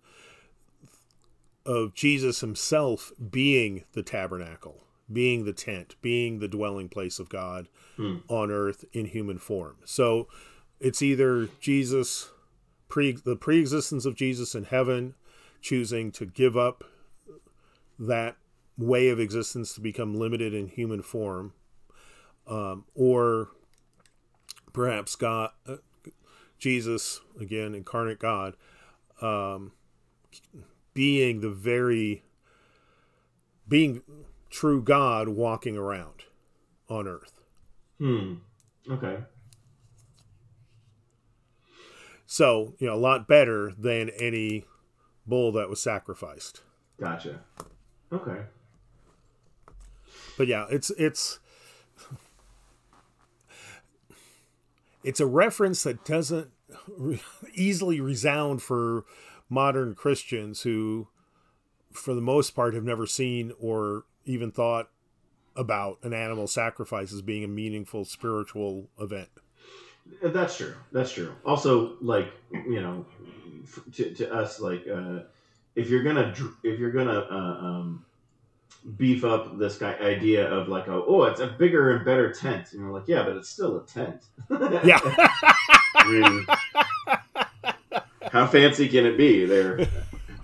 of Jesus himself being the tabernacle, being the tent, being the dwelling place of God hmm. on earth in human form. So it's either Jesus pre the preexistence of Jesus in heaven choosing to give up that way of existence to become limited in human form um, or perhaps God Jesus again incarnate God um, being the very being true God walking around on earth. Hmm. Okay. So, you know, a lot better than any bull that was sacrificed. Gotcha. Okay. But yeah, it's it's it's a reference that doesn't [LAUGHS] easily resound for modern Christians who for the most part have never seen or even thought about an animal sacrifice as being a meaningful spiritual event. That's true. That's true. Also, like you know, to, to us, like uh, if you're gonna if you're gonna uh, um, beef up this guy idea of like, oh, oh, it's a bigger and better tent, and you're like, yeah, but it's still a tent. yeah. [LAUGHS] I mean, how fancy can it be, there,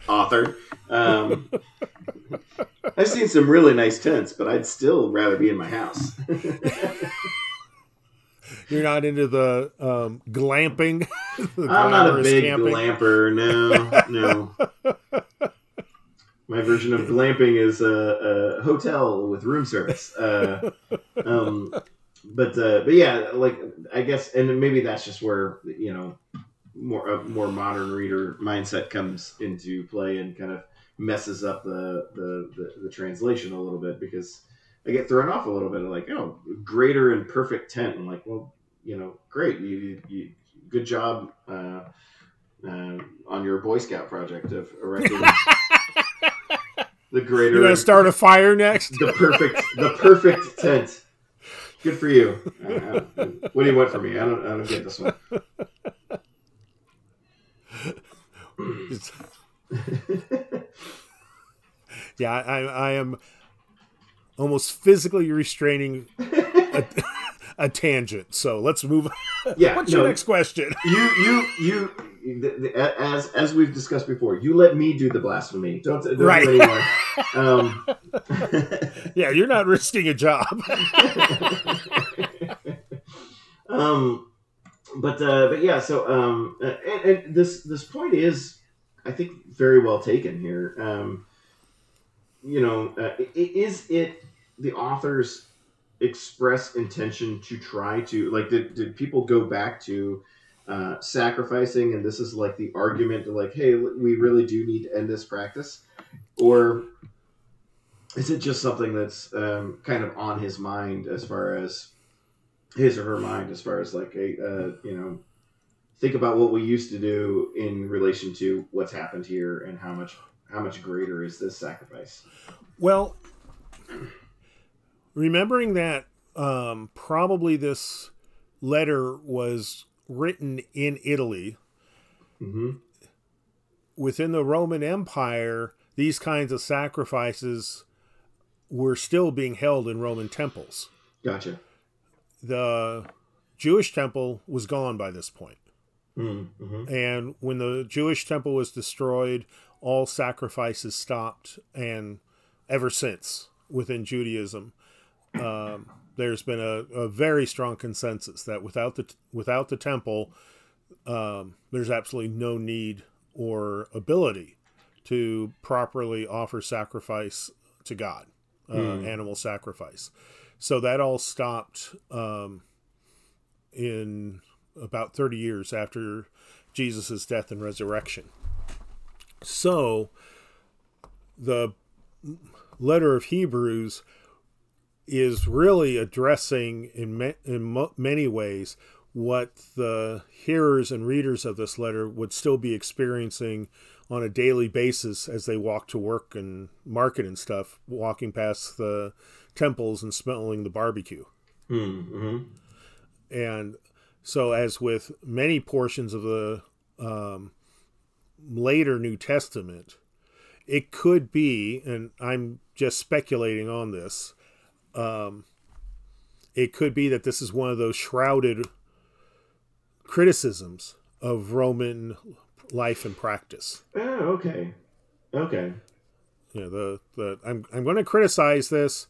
author? Um, I've seen some really nice tents, but I'd still rather be in my house. [LAUGHS] You're not into the um, glamping. [LAUGHS] the I'm not a big camping. glamper. No, no. My version of glamping is a, a hotel with room service. Uh, [LAUGHS] um, but uh, but yeah, like I guess, and maybe that's just where you know more a more modern reader mindset comes into play and kind of messes up the the, the, the translation a little bit because I get thrown off a little bit like, oh, greater and perfect tent. I'm like, well, you know, great. You, you, you good job uh, uh, on your Boy Scout project of erecting [LAUGHS] the greater. You gonna start a fire next? the perfect, the perfect tent. Good for you. Uh, what do you want from me? I don't, I don't get this one. [LAUGHS] yeah, I, I am almost physically restraining a, [LAUGHS] a tangent. So let's move. On. Yeah. What's no, your next question? You, you, you. The, the, as as we've discussed before, you let me do the blasphemy. Don't, don't right. do anymore. [LAUGHS] Um, [LAUGHS] yeah, you're not risking a job. [LAUGHS] um, but uh, but yeah. So um, and, and this this point is, I think, very well taken here. Um, you know, uh, is it the author's express intention to try to like did, did people go back to uh, sacrificing and this is like the argument to like hey we really do need to end this practice or is it just something that's um, kind of on his mind as far as his or her mind as far as like a uh, you know think about what we used to do in relation to what's happened here and how much how much greater is this sacrifice? Well, remembering that um, probably this letter was written in Italy. Mm-hmm. Within the Roman Empire, these kinds of sacrifices were still being held in Roman temples. Gotcha. The Jewish temple was gone by this point. Mm-hmm. And when the Jewish temple was destroyed, all sacrifices stopped, and ever since within Judaism, um, there's been a, a, very strong consensus that without the without the temple, um, there's absolutely no need or ability to properly offer sacrifice to God, uh, mm. animal sacrifice. So that all stopped um, in about 30 years after Jesus' death and resurrection. So, the letter of Hebrews is really addressing in, ma- in mo- many ways what the hearers and readers of this letter would still be experiencing on a daily basis as they walk to work and market and stuff, walking past the temples and smelling the barbecue. Mm-hmm. And so, as with many portions of the um, later New Testament, it could be, and I'm just speculating on this, um, it could be that this is one of those shrouded criticisms of Roman life and practice. Oh, okay. Okay. Yeah, you know, the the I'm I'm going to criticize this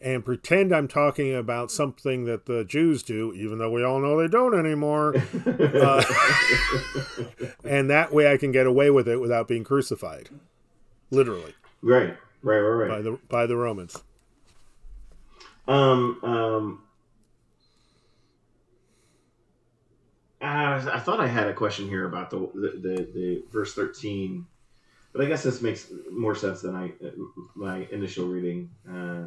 and pretend I'm talking about something that the Jews do, even though we all know they don't anymore. [LAUGHS] uh, and that way I can get away with it without being crucified. Literally. Right, right, right, right. By the, by the Romans. Um, um, uh, I thought I had a question here about the, the, the, the verse 13, but I guess this makes more sense than I, my initial reading, uh,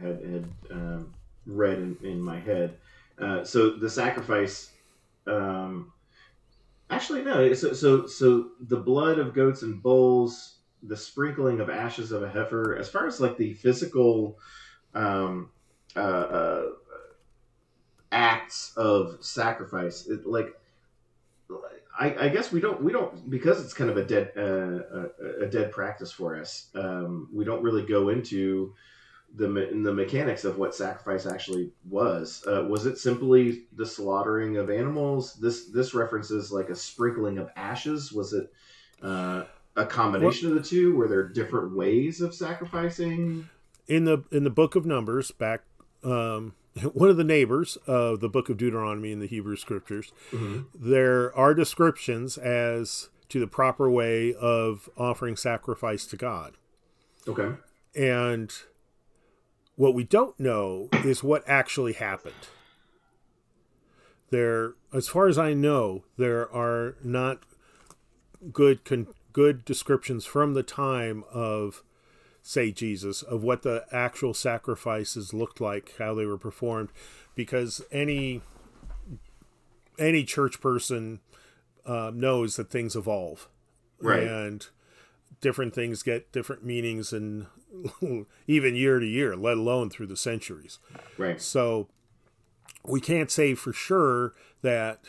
had had um, read in, in, my head. Uh, so the sacrifice, um, actually no. So so so the blood of goats and bulls, the sprinkling of ashes of a heifer. As far as like the physical um, uh, uh, acts of sacrifice. It, like, I, I, guess we don't we don't because it's kind of a dead uh, a, a, dead practice for us. Um, we don't really go into the the mechanics of what sacrifice actually was. Uh, was it simply the slaughtering of animals? This this references like a sprinkling of ashes. Was it uh, a combination what? of the two? Were there different ways of sacrificing? In the in the book of Numbers, back um, [LAUGHS] one of the neighbors of the book of Deuteronomy in the Hebrew Scriptures, mm-hmm. there are descriptions as to the proper way of offering sacrifice to God. Okay. And what we don't know is what actually happened. There, as far as I know, there are not good con- good descriptions from the time of say Jesus of what the actual sacrifices looked like, how they were performed, because any any church person uh, knows that things evolve, right? And different things get different meanings, and [LAUGHS] even year to year, let alone through the centuries, right? So we can't say for sure that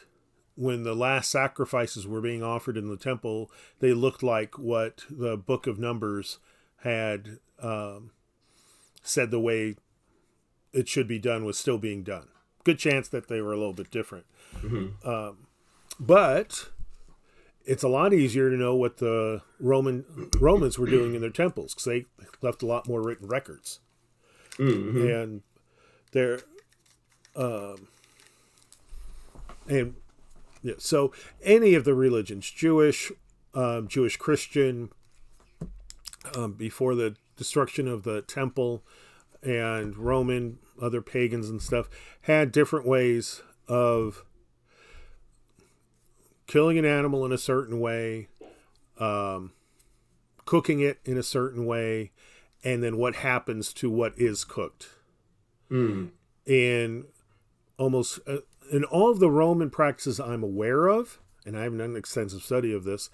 when the last sacrifices were being offered in the temple, they looked like what the book of Numbers had um, said the way it should be done was still being done. Good chance that they were a little bit different. Mm-hmm. Um, but it's a lot easier to know what the Roman Romans were doing in their temples because they left a lot more written records. Mm-hmm. And there, um, and yeah, so any of the religions, Jewish, um, Jewish Christian, um, before the destruction of the temple and Roman, other pagans and stuff, had different ways of killing an animal in a certain way, um, cooking it in a certain way, and then what happens to what is cooked. Mm. And almost uh, in all of the Roman practices I'm aware of, and I haven't done an extensive study of this,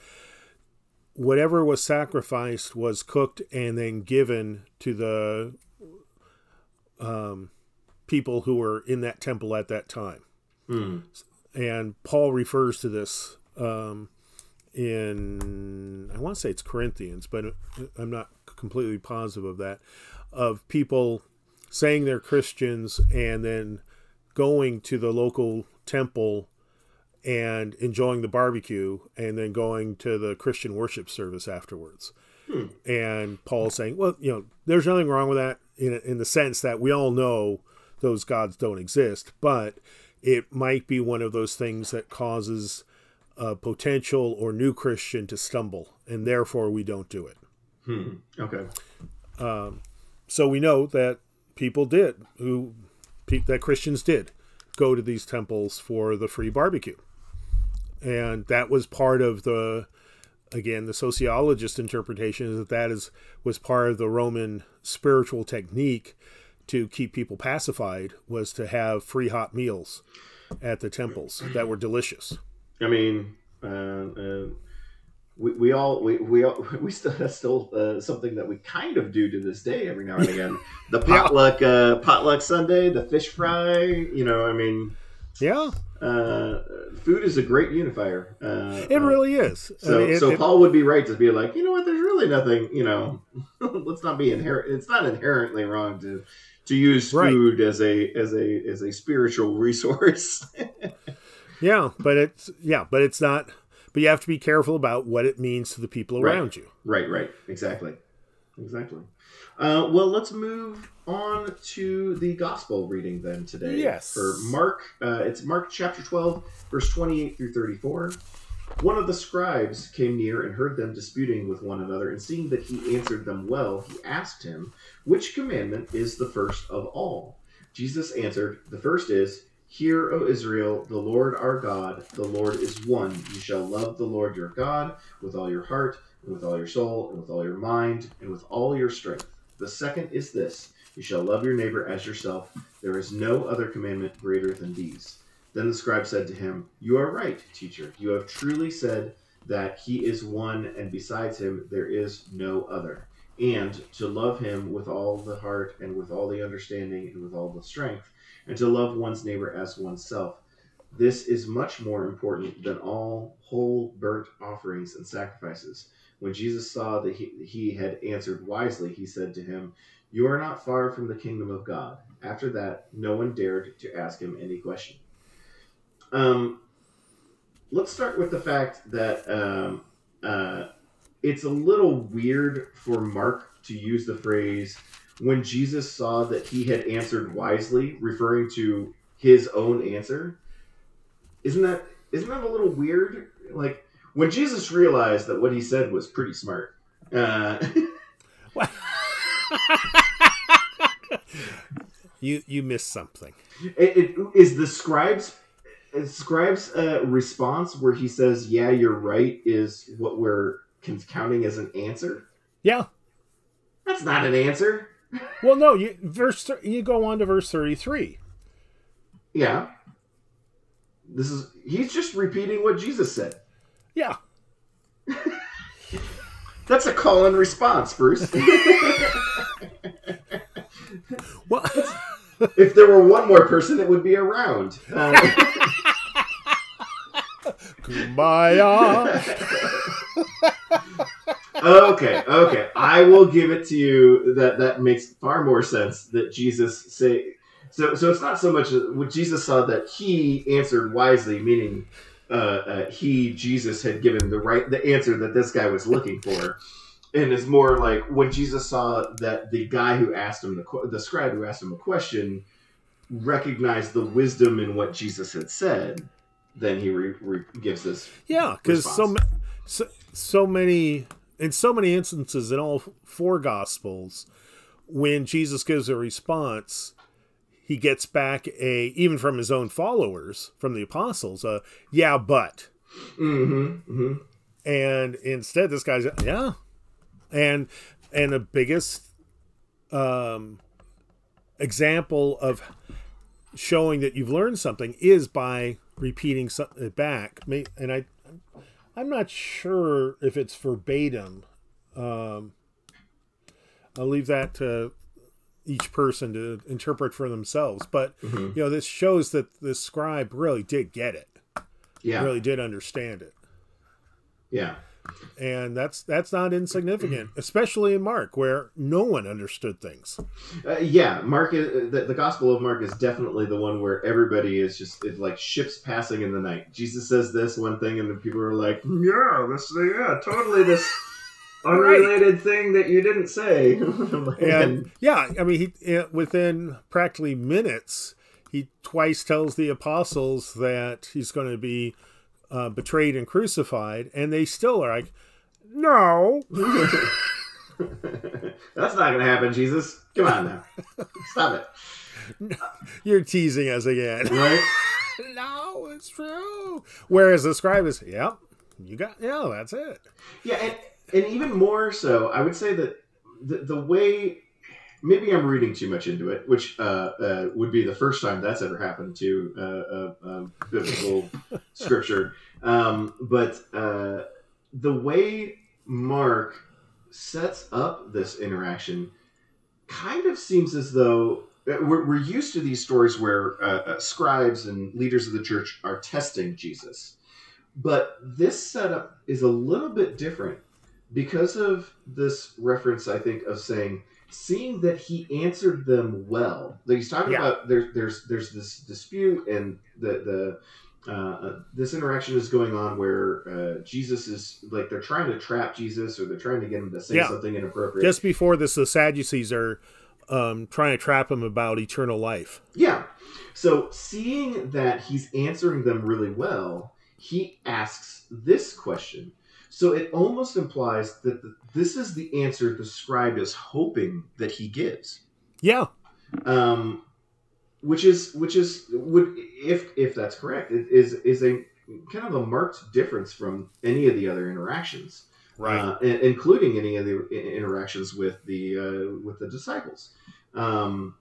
whatever was sacrificed was cooked and then given to the um, people who were in that temple at that time. Mm. And Paul refers to this um, in, I want to say it's Corinthians, but I'm not completely positive of that, of people saying they're Christians and then going to the local temple and enjoying the barbecue and then going to the Christian worship service afterwards. Hmm. And Paul saying, well, you know, there's nothing wrong with that in, in the sense that we all know those gods don't exist, but it might be one of those things that causes a potential or new Christian to stumble, and therefore we don't do it. Hmm. Okay. Um, so we know that people did, who that Christians did, go to these temples for the free barbecue and that was part of the again the sociologist interpretation is that that is was part of the roman spiritual technique to keep people pacified was to have free hot meals at the temples that were delicious. I mean uh, uh, we, we all we we, all, [LAUGHS] we still that's still uh, something that we kind of do to this day every now and again. The [LAUGHS] potluck uh, potluck sunday the fish fry you know i mean. Yeah uh, food is a great unifier. Uh, it really is. So, I mean, it, so it, Paul would be right to be like, you know what? There's really nothing. You know, [LAUGHS] let's not be inherent. It's not inherently wrong to to use food right. as a as a as a spiritual resource. [LAUGHS] yeah, but it's yeah, but it's not. But you have to be careful about what it means to the people around right. you. Right. Right. Exactly. Exactly. Uh, well, let's move on to the gospel reading then today. Yes. For Mark, uh, it's Mark chapter 12, verse 28 through 34. One of the scribes came near and heard them disputing with one another, and seeing that he answered them well, he asked him, Which commandment is the first of all? Jesus answered, The first is, Hear, O Israel, the Lord our God, the Lord is one. You shall love the Lord your God with all your heart, and with all your soul, and with all your mind, and with all your strength. The second is this You shall love your neighbor as yourself. There is no other commandment greater than these. Then the scribe said to him, You are right, teacher. You have truly said that he is one, and besides him there is no other. and to love him with all the heart and with all the understanding and with all the strength, and to love one's neighbor as oneself. This is much more important than all whole burnt offerings and sacrifices. When Jesus saw that he, he had answered wisely, he said to him, You are not far from the kingdom of God. After that, no one dared to ask him any question. Um, let's start with the fact that um, uh, it's a little weird for Mark to use the phrase when Jesus saw that he had answered wisely, referring to his own answer. Isn't that isn't that a little weird? Like when Jesus realized that what he said was pretty smart. Uh, [LAUGHS] you you missed something. It, it is the scribes scribes uh, response where he says, "Yeah, you're right," is what we're counting as an answer. Yeah, that's not an answer. well, no, you verse you go on to verse thirty three. Yeah, this is he's just repeating what Jesus said. Yeah. [LAUGHS] That's a call and response, Bruce. [LAUGHS] well, [LAUGHS] if there were one more person, it would be around. Uh, Kumbaya. okay, okay. I will give it to you that that makes far more sense that Jesus say so so it's not so much what Jesus saw that he answered wisely, meaning uh, uh, he Jesus had given the right the answer that this guy was looking for, and is more like when Jesus saw that the guy who asked him the the scribe who asked him a question recognized the wisdom in what Jesus had said, then he re, re, gives this. Yeah, because so, so so many in so many instances in all four gospels, when Jesus gives a response, he gets back a even from his own followers from the apostles uh yeah but. Mm-hmm, mm-hmm. and instead this guy's yeah. And and the biggest um example of showing that you've learned something is by repeating it back. And i i'm not sure if it's verbatim. Um i'll leave that to each person to interpret for themselves. But mm-hmm. you know, this shows that the scribe really did get it. Yeah, really did understand it. Yeah, and that's that's not insignificant, especially in Mark, where no one understood things. Uh, yeah, Mark is the, the Gospel of Mark is definitely the one where everybody is just it's like ships passing in the night. Jesus says this one thing, and the people are like, "Yeah, this, yeah, totally this." Unrelated right. thing that you didn't say. [LAUGHS] and yeah, I mean, he within practically minutes, he twice tells the apostles that he's going to be uh, betrayed and crucified, and they still are like, "No, [LAUGHS] that's not going to happen, Jesus. Come on now, stop it." [LAUGHS] You're teasing us again, right? no, it's true. Whereas the scribe is, "Yep, you got, yeah, that's it." Yeah, and and even more so, I would say that the, the way maybe I'm reading too much into it, which uh, uh, would be the first time that's ever happened to uh, uh, biblical [LAUGHS] scripture. Um, but uh, the way Mark sets up this interaction kind of seems as though uh, we're, we're used to these stories where scribes and leaders of the church are testing Jesus. But this setup is a little bit different because of this reference, I think of saying, seeing that he answered them well. Like he's talking yeah. about there's there's there's this dispute and the the uh, uh, this interaction is going on where uh, Jesus is like they're trying to trap Jesus or they're trying to get him to say yeah. something inappropriate. Just before this, the Sadducees are um, trying to trap him about eternal life. Yeah. So seeing that he's answering them really well, he asks this question so it almost implies that the, this is the answer the scribe is hoping that he gives. Yeah. Um, which is which is would if if that's correct it is is a kind of a marked difference from any of the other interactions, right? Uh, including any of the interactions with the uh, with the disciples. Um,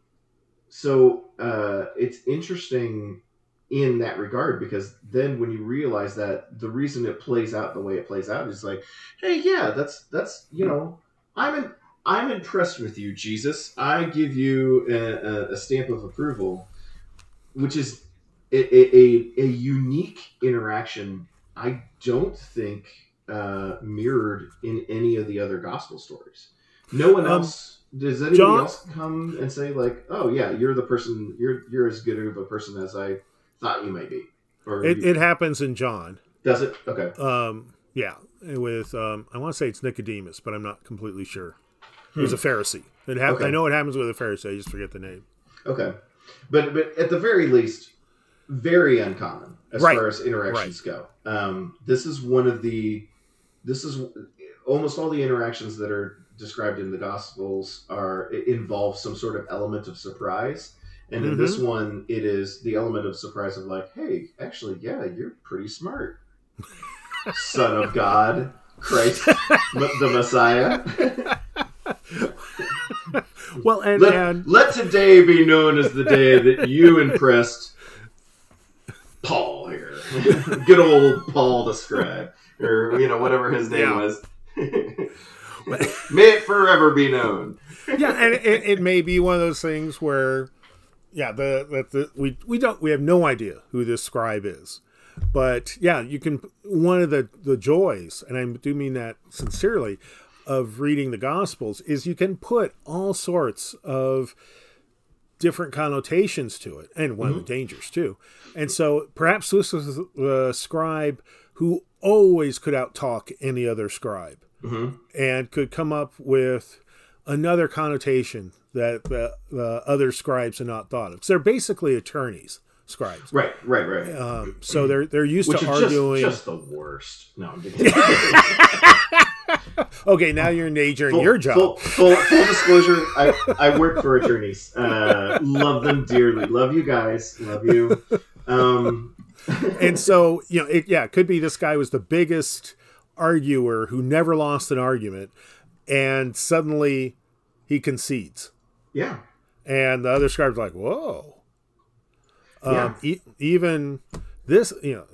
so uh, it's interesting in that regard because then when you realize that the reason it plays out the way it plays out is like hey yeah that's that's you know i'm in I'm impressed with you, Jesus. I give you a, a, stamp of approval, which is a, a, a unique interaction. I don't think uh, mirrored in any of the other gospel stories. No one Um, else. does anybody John- else come and say like, "Oh yeah, you're the person. You're you're as good of a person as I thought you might be"? It, you- it happens in John. does it? Okay. Um, yeah, with um, I want to say it's Nicodemus, but I'm not completely sure. He was a Pharisee. It hap- Hmm. Okay. I know it happens with a Pharisee. I just forget the name. Okay, but but at the very least, very uncommon as Right. far as interactions go. Um, this is one of the this is almost all the interactions that are described in the Gospels are involve some sort of element of surprise. And in this mm-hmm. one, it is the element of surprise of like, hey, actually, yeah, you're pretty smart, son of God, Christ, the Messiah. [LAUGHS] Well, and, let, and let today be known as the day that you impressed Paul here. [LAUGHS] Good old Paul the scribe. Or, you know, whatever his name Yeah. was. [LAUGHS] May it forever be known. yeah, and it, it may be one of those things where, yeah, the that the we we don't we have no idea who this scribe is, but yeah, you can one of the the joys, and I do mean that sincerely, of reading the Gospels is you can put all sorts of different connotations to it, and one of the dangers too. And so perhaps this was the scribe who always could outtalk any other scribe Mm-hmm. and could come up with another connotation that the, the other scribes had not thought of. So they're basically attorneys, scribes. Right, right, right. Um, so they're they're used Which to arguing. just, just the worst. No, I'm. [LAUGHS] Okay, now you're full, your job. Full, full, full disclosure, I, I work for attorneys. Uh, love them dearly. Love you guys. Love you. Um, [LAUGHS] and so you know, it, yeah, it could be this guy was the biggest arguer who never lost an argument, and suddenly he concedes, yeah. and the other scribe's like, "Whoa." Yeah. Um, e- even this, you know,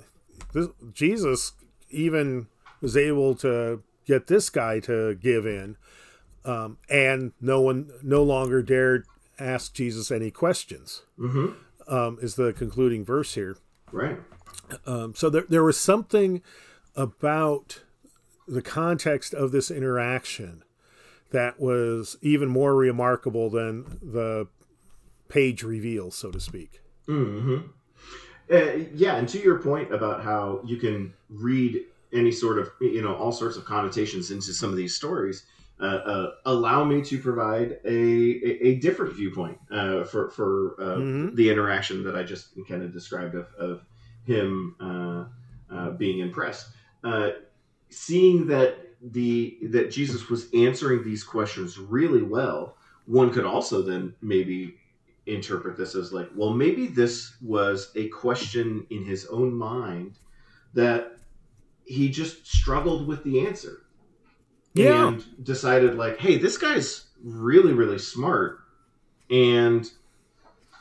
this, Jesus even was able to get this guy to give in, um, and no one no longer dared ask Jesus any questions. hmm Um, is the concluding verse here. Right. Um, so there, there was something about the context of this interaction that was even more remarkable than the page reveal, so to speak. hmm Uh, yeah, and to your point about how you can read any sort of, you know, all sorts of connotations into some of these stories, uh, uh, allow me to provide a, a, a different viewpoint uh, for, for uh, Mhm. the interaction that I just kind of described of, of him uh, uh, being impressed. Uh, seeing that the that Jesus was answering these questions really well, one could also then maybe interpret this as like, well, maybe this was a question in his own mind that he just struggled with the answer. Yeah. And decided like, hey, this guy's really, really smart. And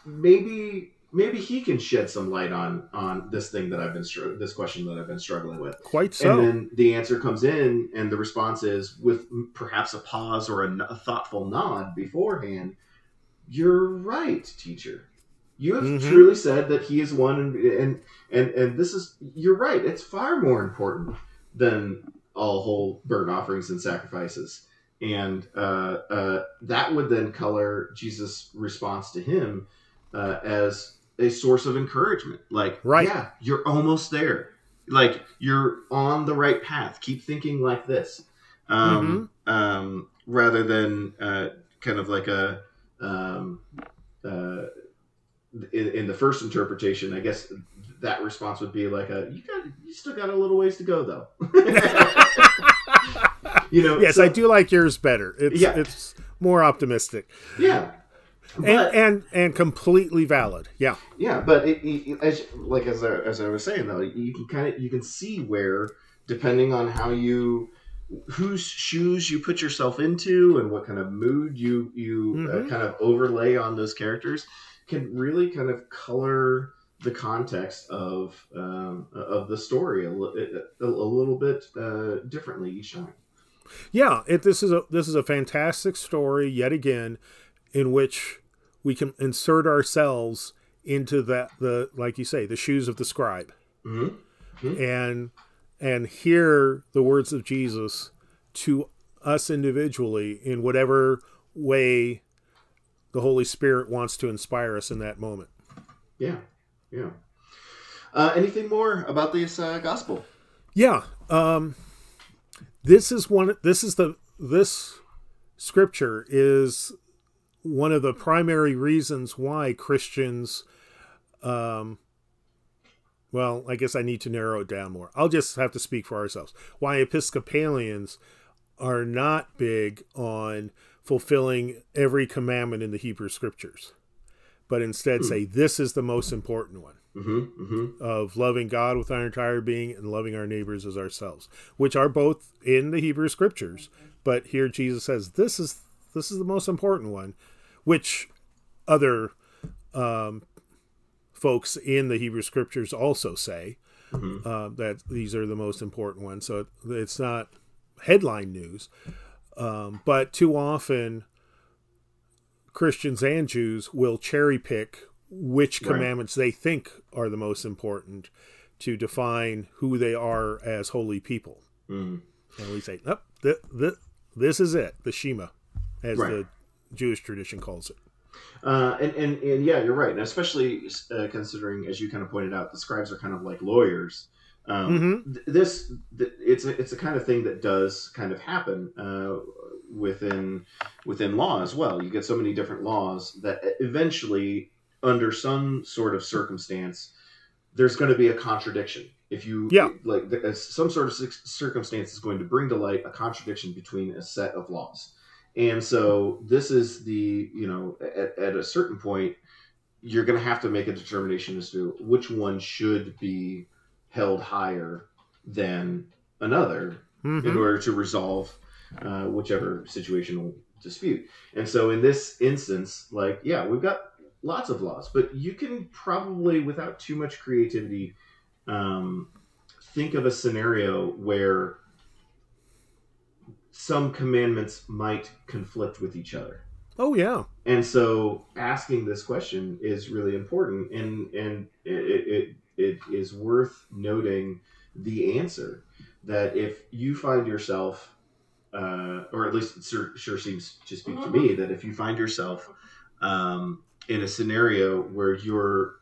maybe maybe he can shed some light on on this thing that I've been str- this question that I've been struggling with. Quite so. And then the answer comes in, and the response is with perhaps a pause or a, n- a thoughtful nod beforehand. You're right, teacher. You have Mhm. truly said that he is one, and, and and and this is you're right. It's far more important than all whole burnt offerings and sacrifices. And uh, uh, that would then color Jesus' response to him uh, as a source of encouragement. Like, Right. yeah, you're almost there. Like, you're on the right path. Keep thinking like this. Um, um, rather than uh, kind of like a. Um, uh, in, in the first interpretation, I guess that response would be like a you got you still got a little ways to go though. [LAUGHS] you know, yes, so- I do like yours better. It's Yeah. it's more optimistic Yeah, but and and completely valid. Yeah. yeah, but it, it, as like as I, as I was saying though, you can kind of you can see where depending on how you whose shoes you put yourself into and what kind of mood you you uh, Mhm. kind of overlay on those characters can really kind of color the context of um, of the story a, a, a little bit uh, differently each time. Yeah, it, this is a this is a fantastic story yet again, in which we can insert ourselves into that the like you say the shoes of the scribe, Mhm. and and hear the words of Jesus to us individually in whatever way the Holy Spirit wants to inspire us in that moment. Yeah, yeah. Uh, anything more about this uh, gospel? Yeah. Um, this is one. This is the this scripture is one of the primary reasons why Christians. Um, well, I guess I need to narrow it down more. I'll just have to speak for ourselves. Why Episcopalians are not big on fulfilling every commandment in the Hebrew scriptures, but instead say this is the most important one Mm-hmm, mm-hmm. of loving God with our entire being and loving our neighbors as ourselves, which are both in the Hebrew scriptures. But here Jesus says this is this is the most important one, which other um, folks in the Hebrew scriptures also say Mhm. uh, that these are the most important ones. So it's not headline news, um, but too often Christians and Jews will cherry pick which Right. commandments they think are the most important to define who they are as holy people. Mm. And we say, nope, th- th- this is it, the Shema, as Right. the Jewish tradition calls it. Uh, and, and and yeah, you're right, and especially uh, considering, as you kind of pointed out, the scribes are kind of like lawyers. Um, Mhm. th- this th- it's a, it's the kind of thing that does kind of happen uh, within within law as well. You get so many different laws that eventually, under some sort of circumstance, there's going to be a contradiction. If you Yeah. like, some sort of circumstance is going to bring to light a contradiction between a set of laws. And so this is the, you know, at, at a certain point, you're going to have to make a determination as to which one should be held higher than another in Mhm. order to resolve uh, whichever situational dispute. And so in this instance, like, yeah, we've got lots of laws, but you can probably, without too much creativity, um, think of a scenario where some commandments might conflict with each other. Oh, yeah. And so asking this question is really important, and and it it, it is worth noting the answer that if you find yourself, uh, or at least it sure, sure seems to speak to me that if you find yourself um, in a scenario where you're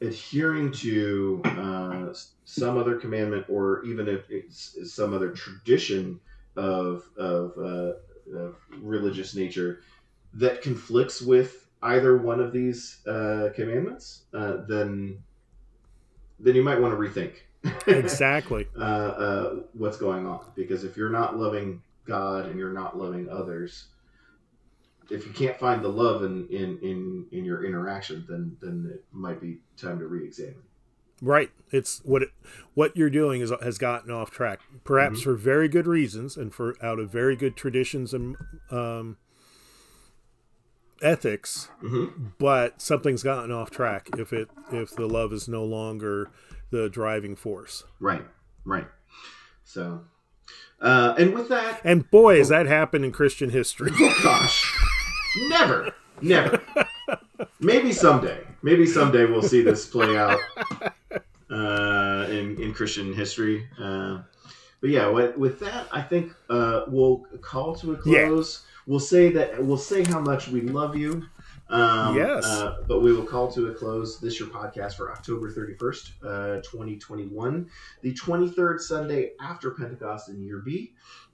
adhering to uh, some other commandment, or even if it's some other tradition of of, uh, of religious nature that conflicts with either one of these uh, commandments, uh, then then you might want to rethink Exactly. [LAUGHS] uh, uh, what's going on. Because if you're not loving God and you're not loving others, if you can't find the love in in, in, in your interaction, then then it might be time to re-examine. Right. It's what it, what you're doing is has gotten off track, perhaps for very good reasons and for out of very good traditions and um, ethics. hmm But something's gotten off track if it if the love is no longer the driving force. Right, right. So, uh, and with that, And boy, has that happened in Christian history. [LAUGHS] Oh gosh, never, never. [LAUGHS] Maybe someday. Maybe someday we'll see this play out [LAUGHS] uh, in in Christian history. Uh, but yeah, with, with that, I think uh, we'll call to a Yeah. close. We'll say that we'll say how much we love you. Um, Yes. Uh, but we will call to a close this your podcast for October 31st, uh, 2021, the 23rd Sunday after Pentecost in year B.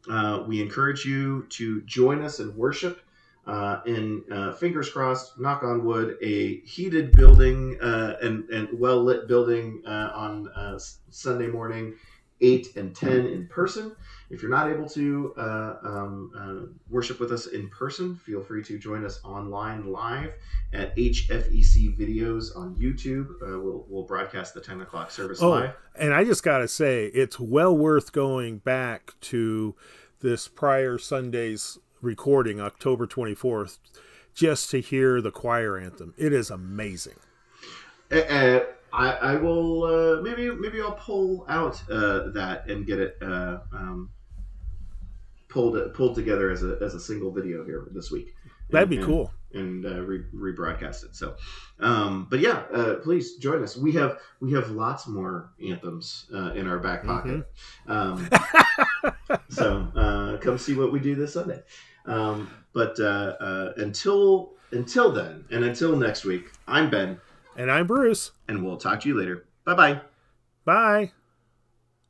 Uh, we encourage you to join us in worship uh, in, uh, fingers crossed, knock on wood, a heated building uh, and, and well lit building uh, on uh, Sunday morning, 8 and 10 in person. If you're not able to uh, um, uh, worship with us in person, feel free to join us online live at HFEC Videos on YouTube. Uh, we'll, we'll broadcast the 10 o'clock service Oh, live. and I just got to say, it's well worth going back to this prior Sunday's recording, October 24th, just to hear the choir anthem. It is amazing. Uh, uh, I, I will uh, maybe maybe I'll pull out uh, that and get it uh, um, pulled pulled together as a as a single video here this week. That'd be And- cool. and uh, re- rebroadcast it. So, um, but yeah, uh, please join us. We have we have lots more anthems uh, in our back pocket. Um, [LAUGHS] so uh, come see what we do this Sunday. Um, but uh, uh, until until then, and until next week, I'm Ben, And I'm Bruce. and we'll talk to you later. Bye bye. Bye.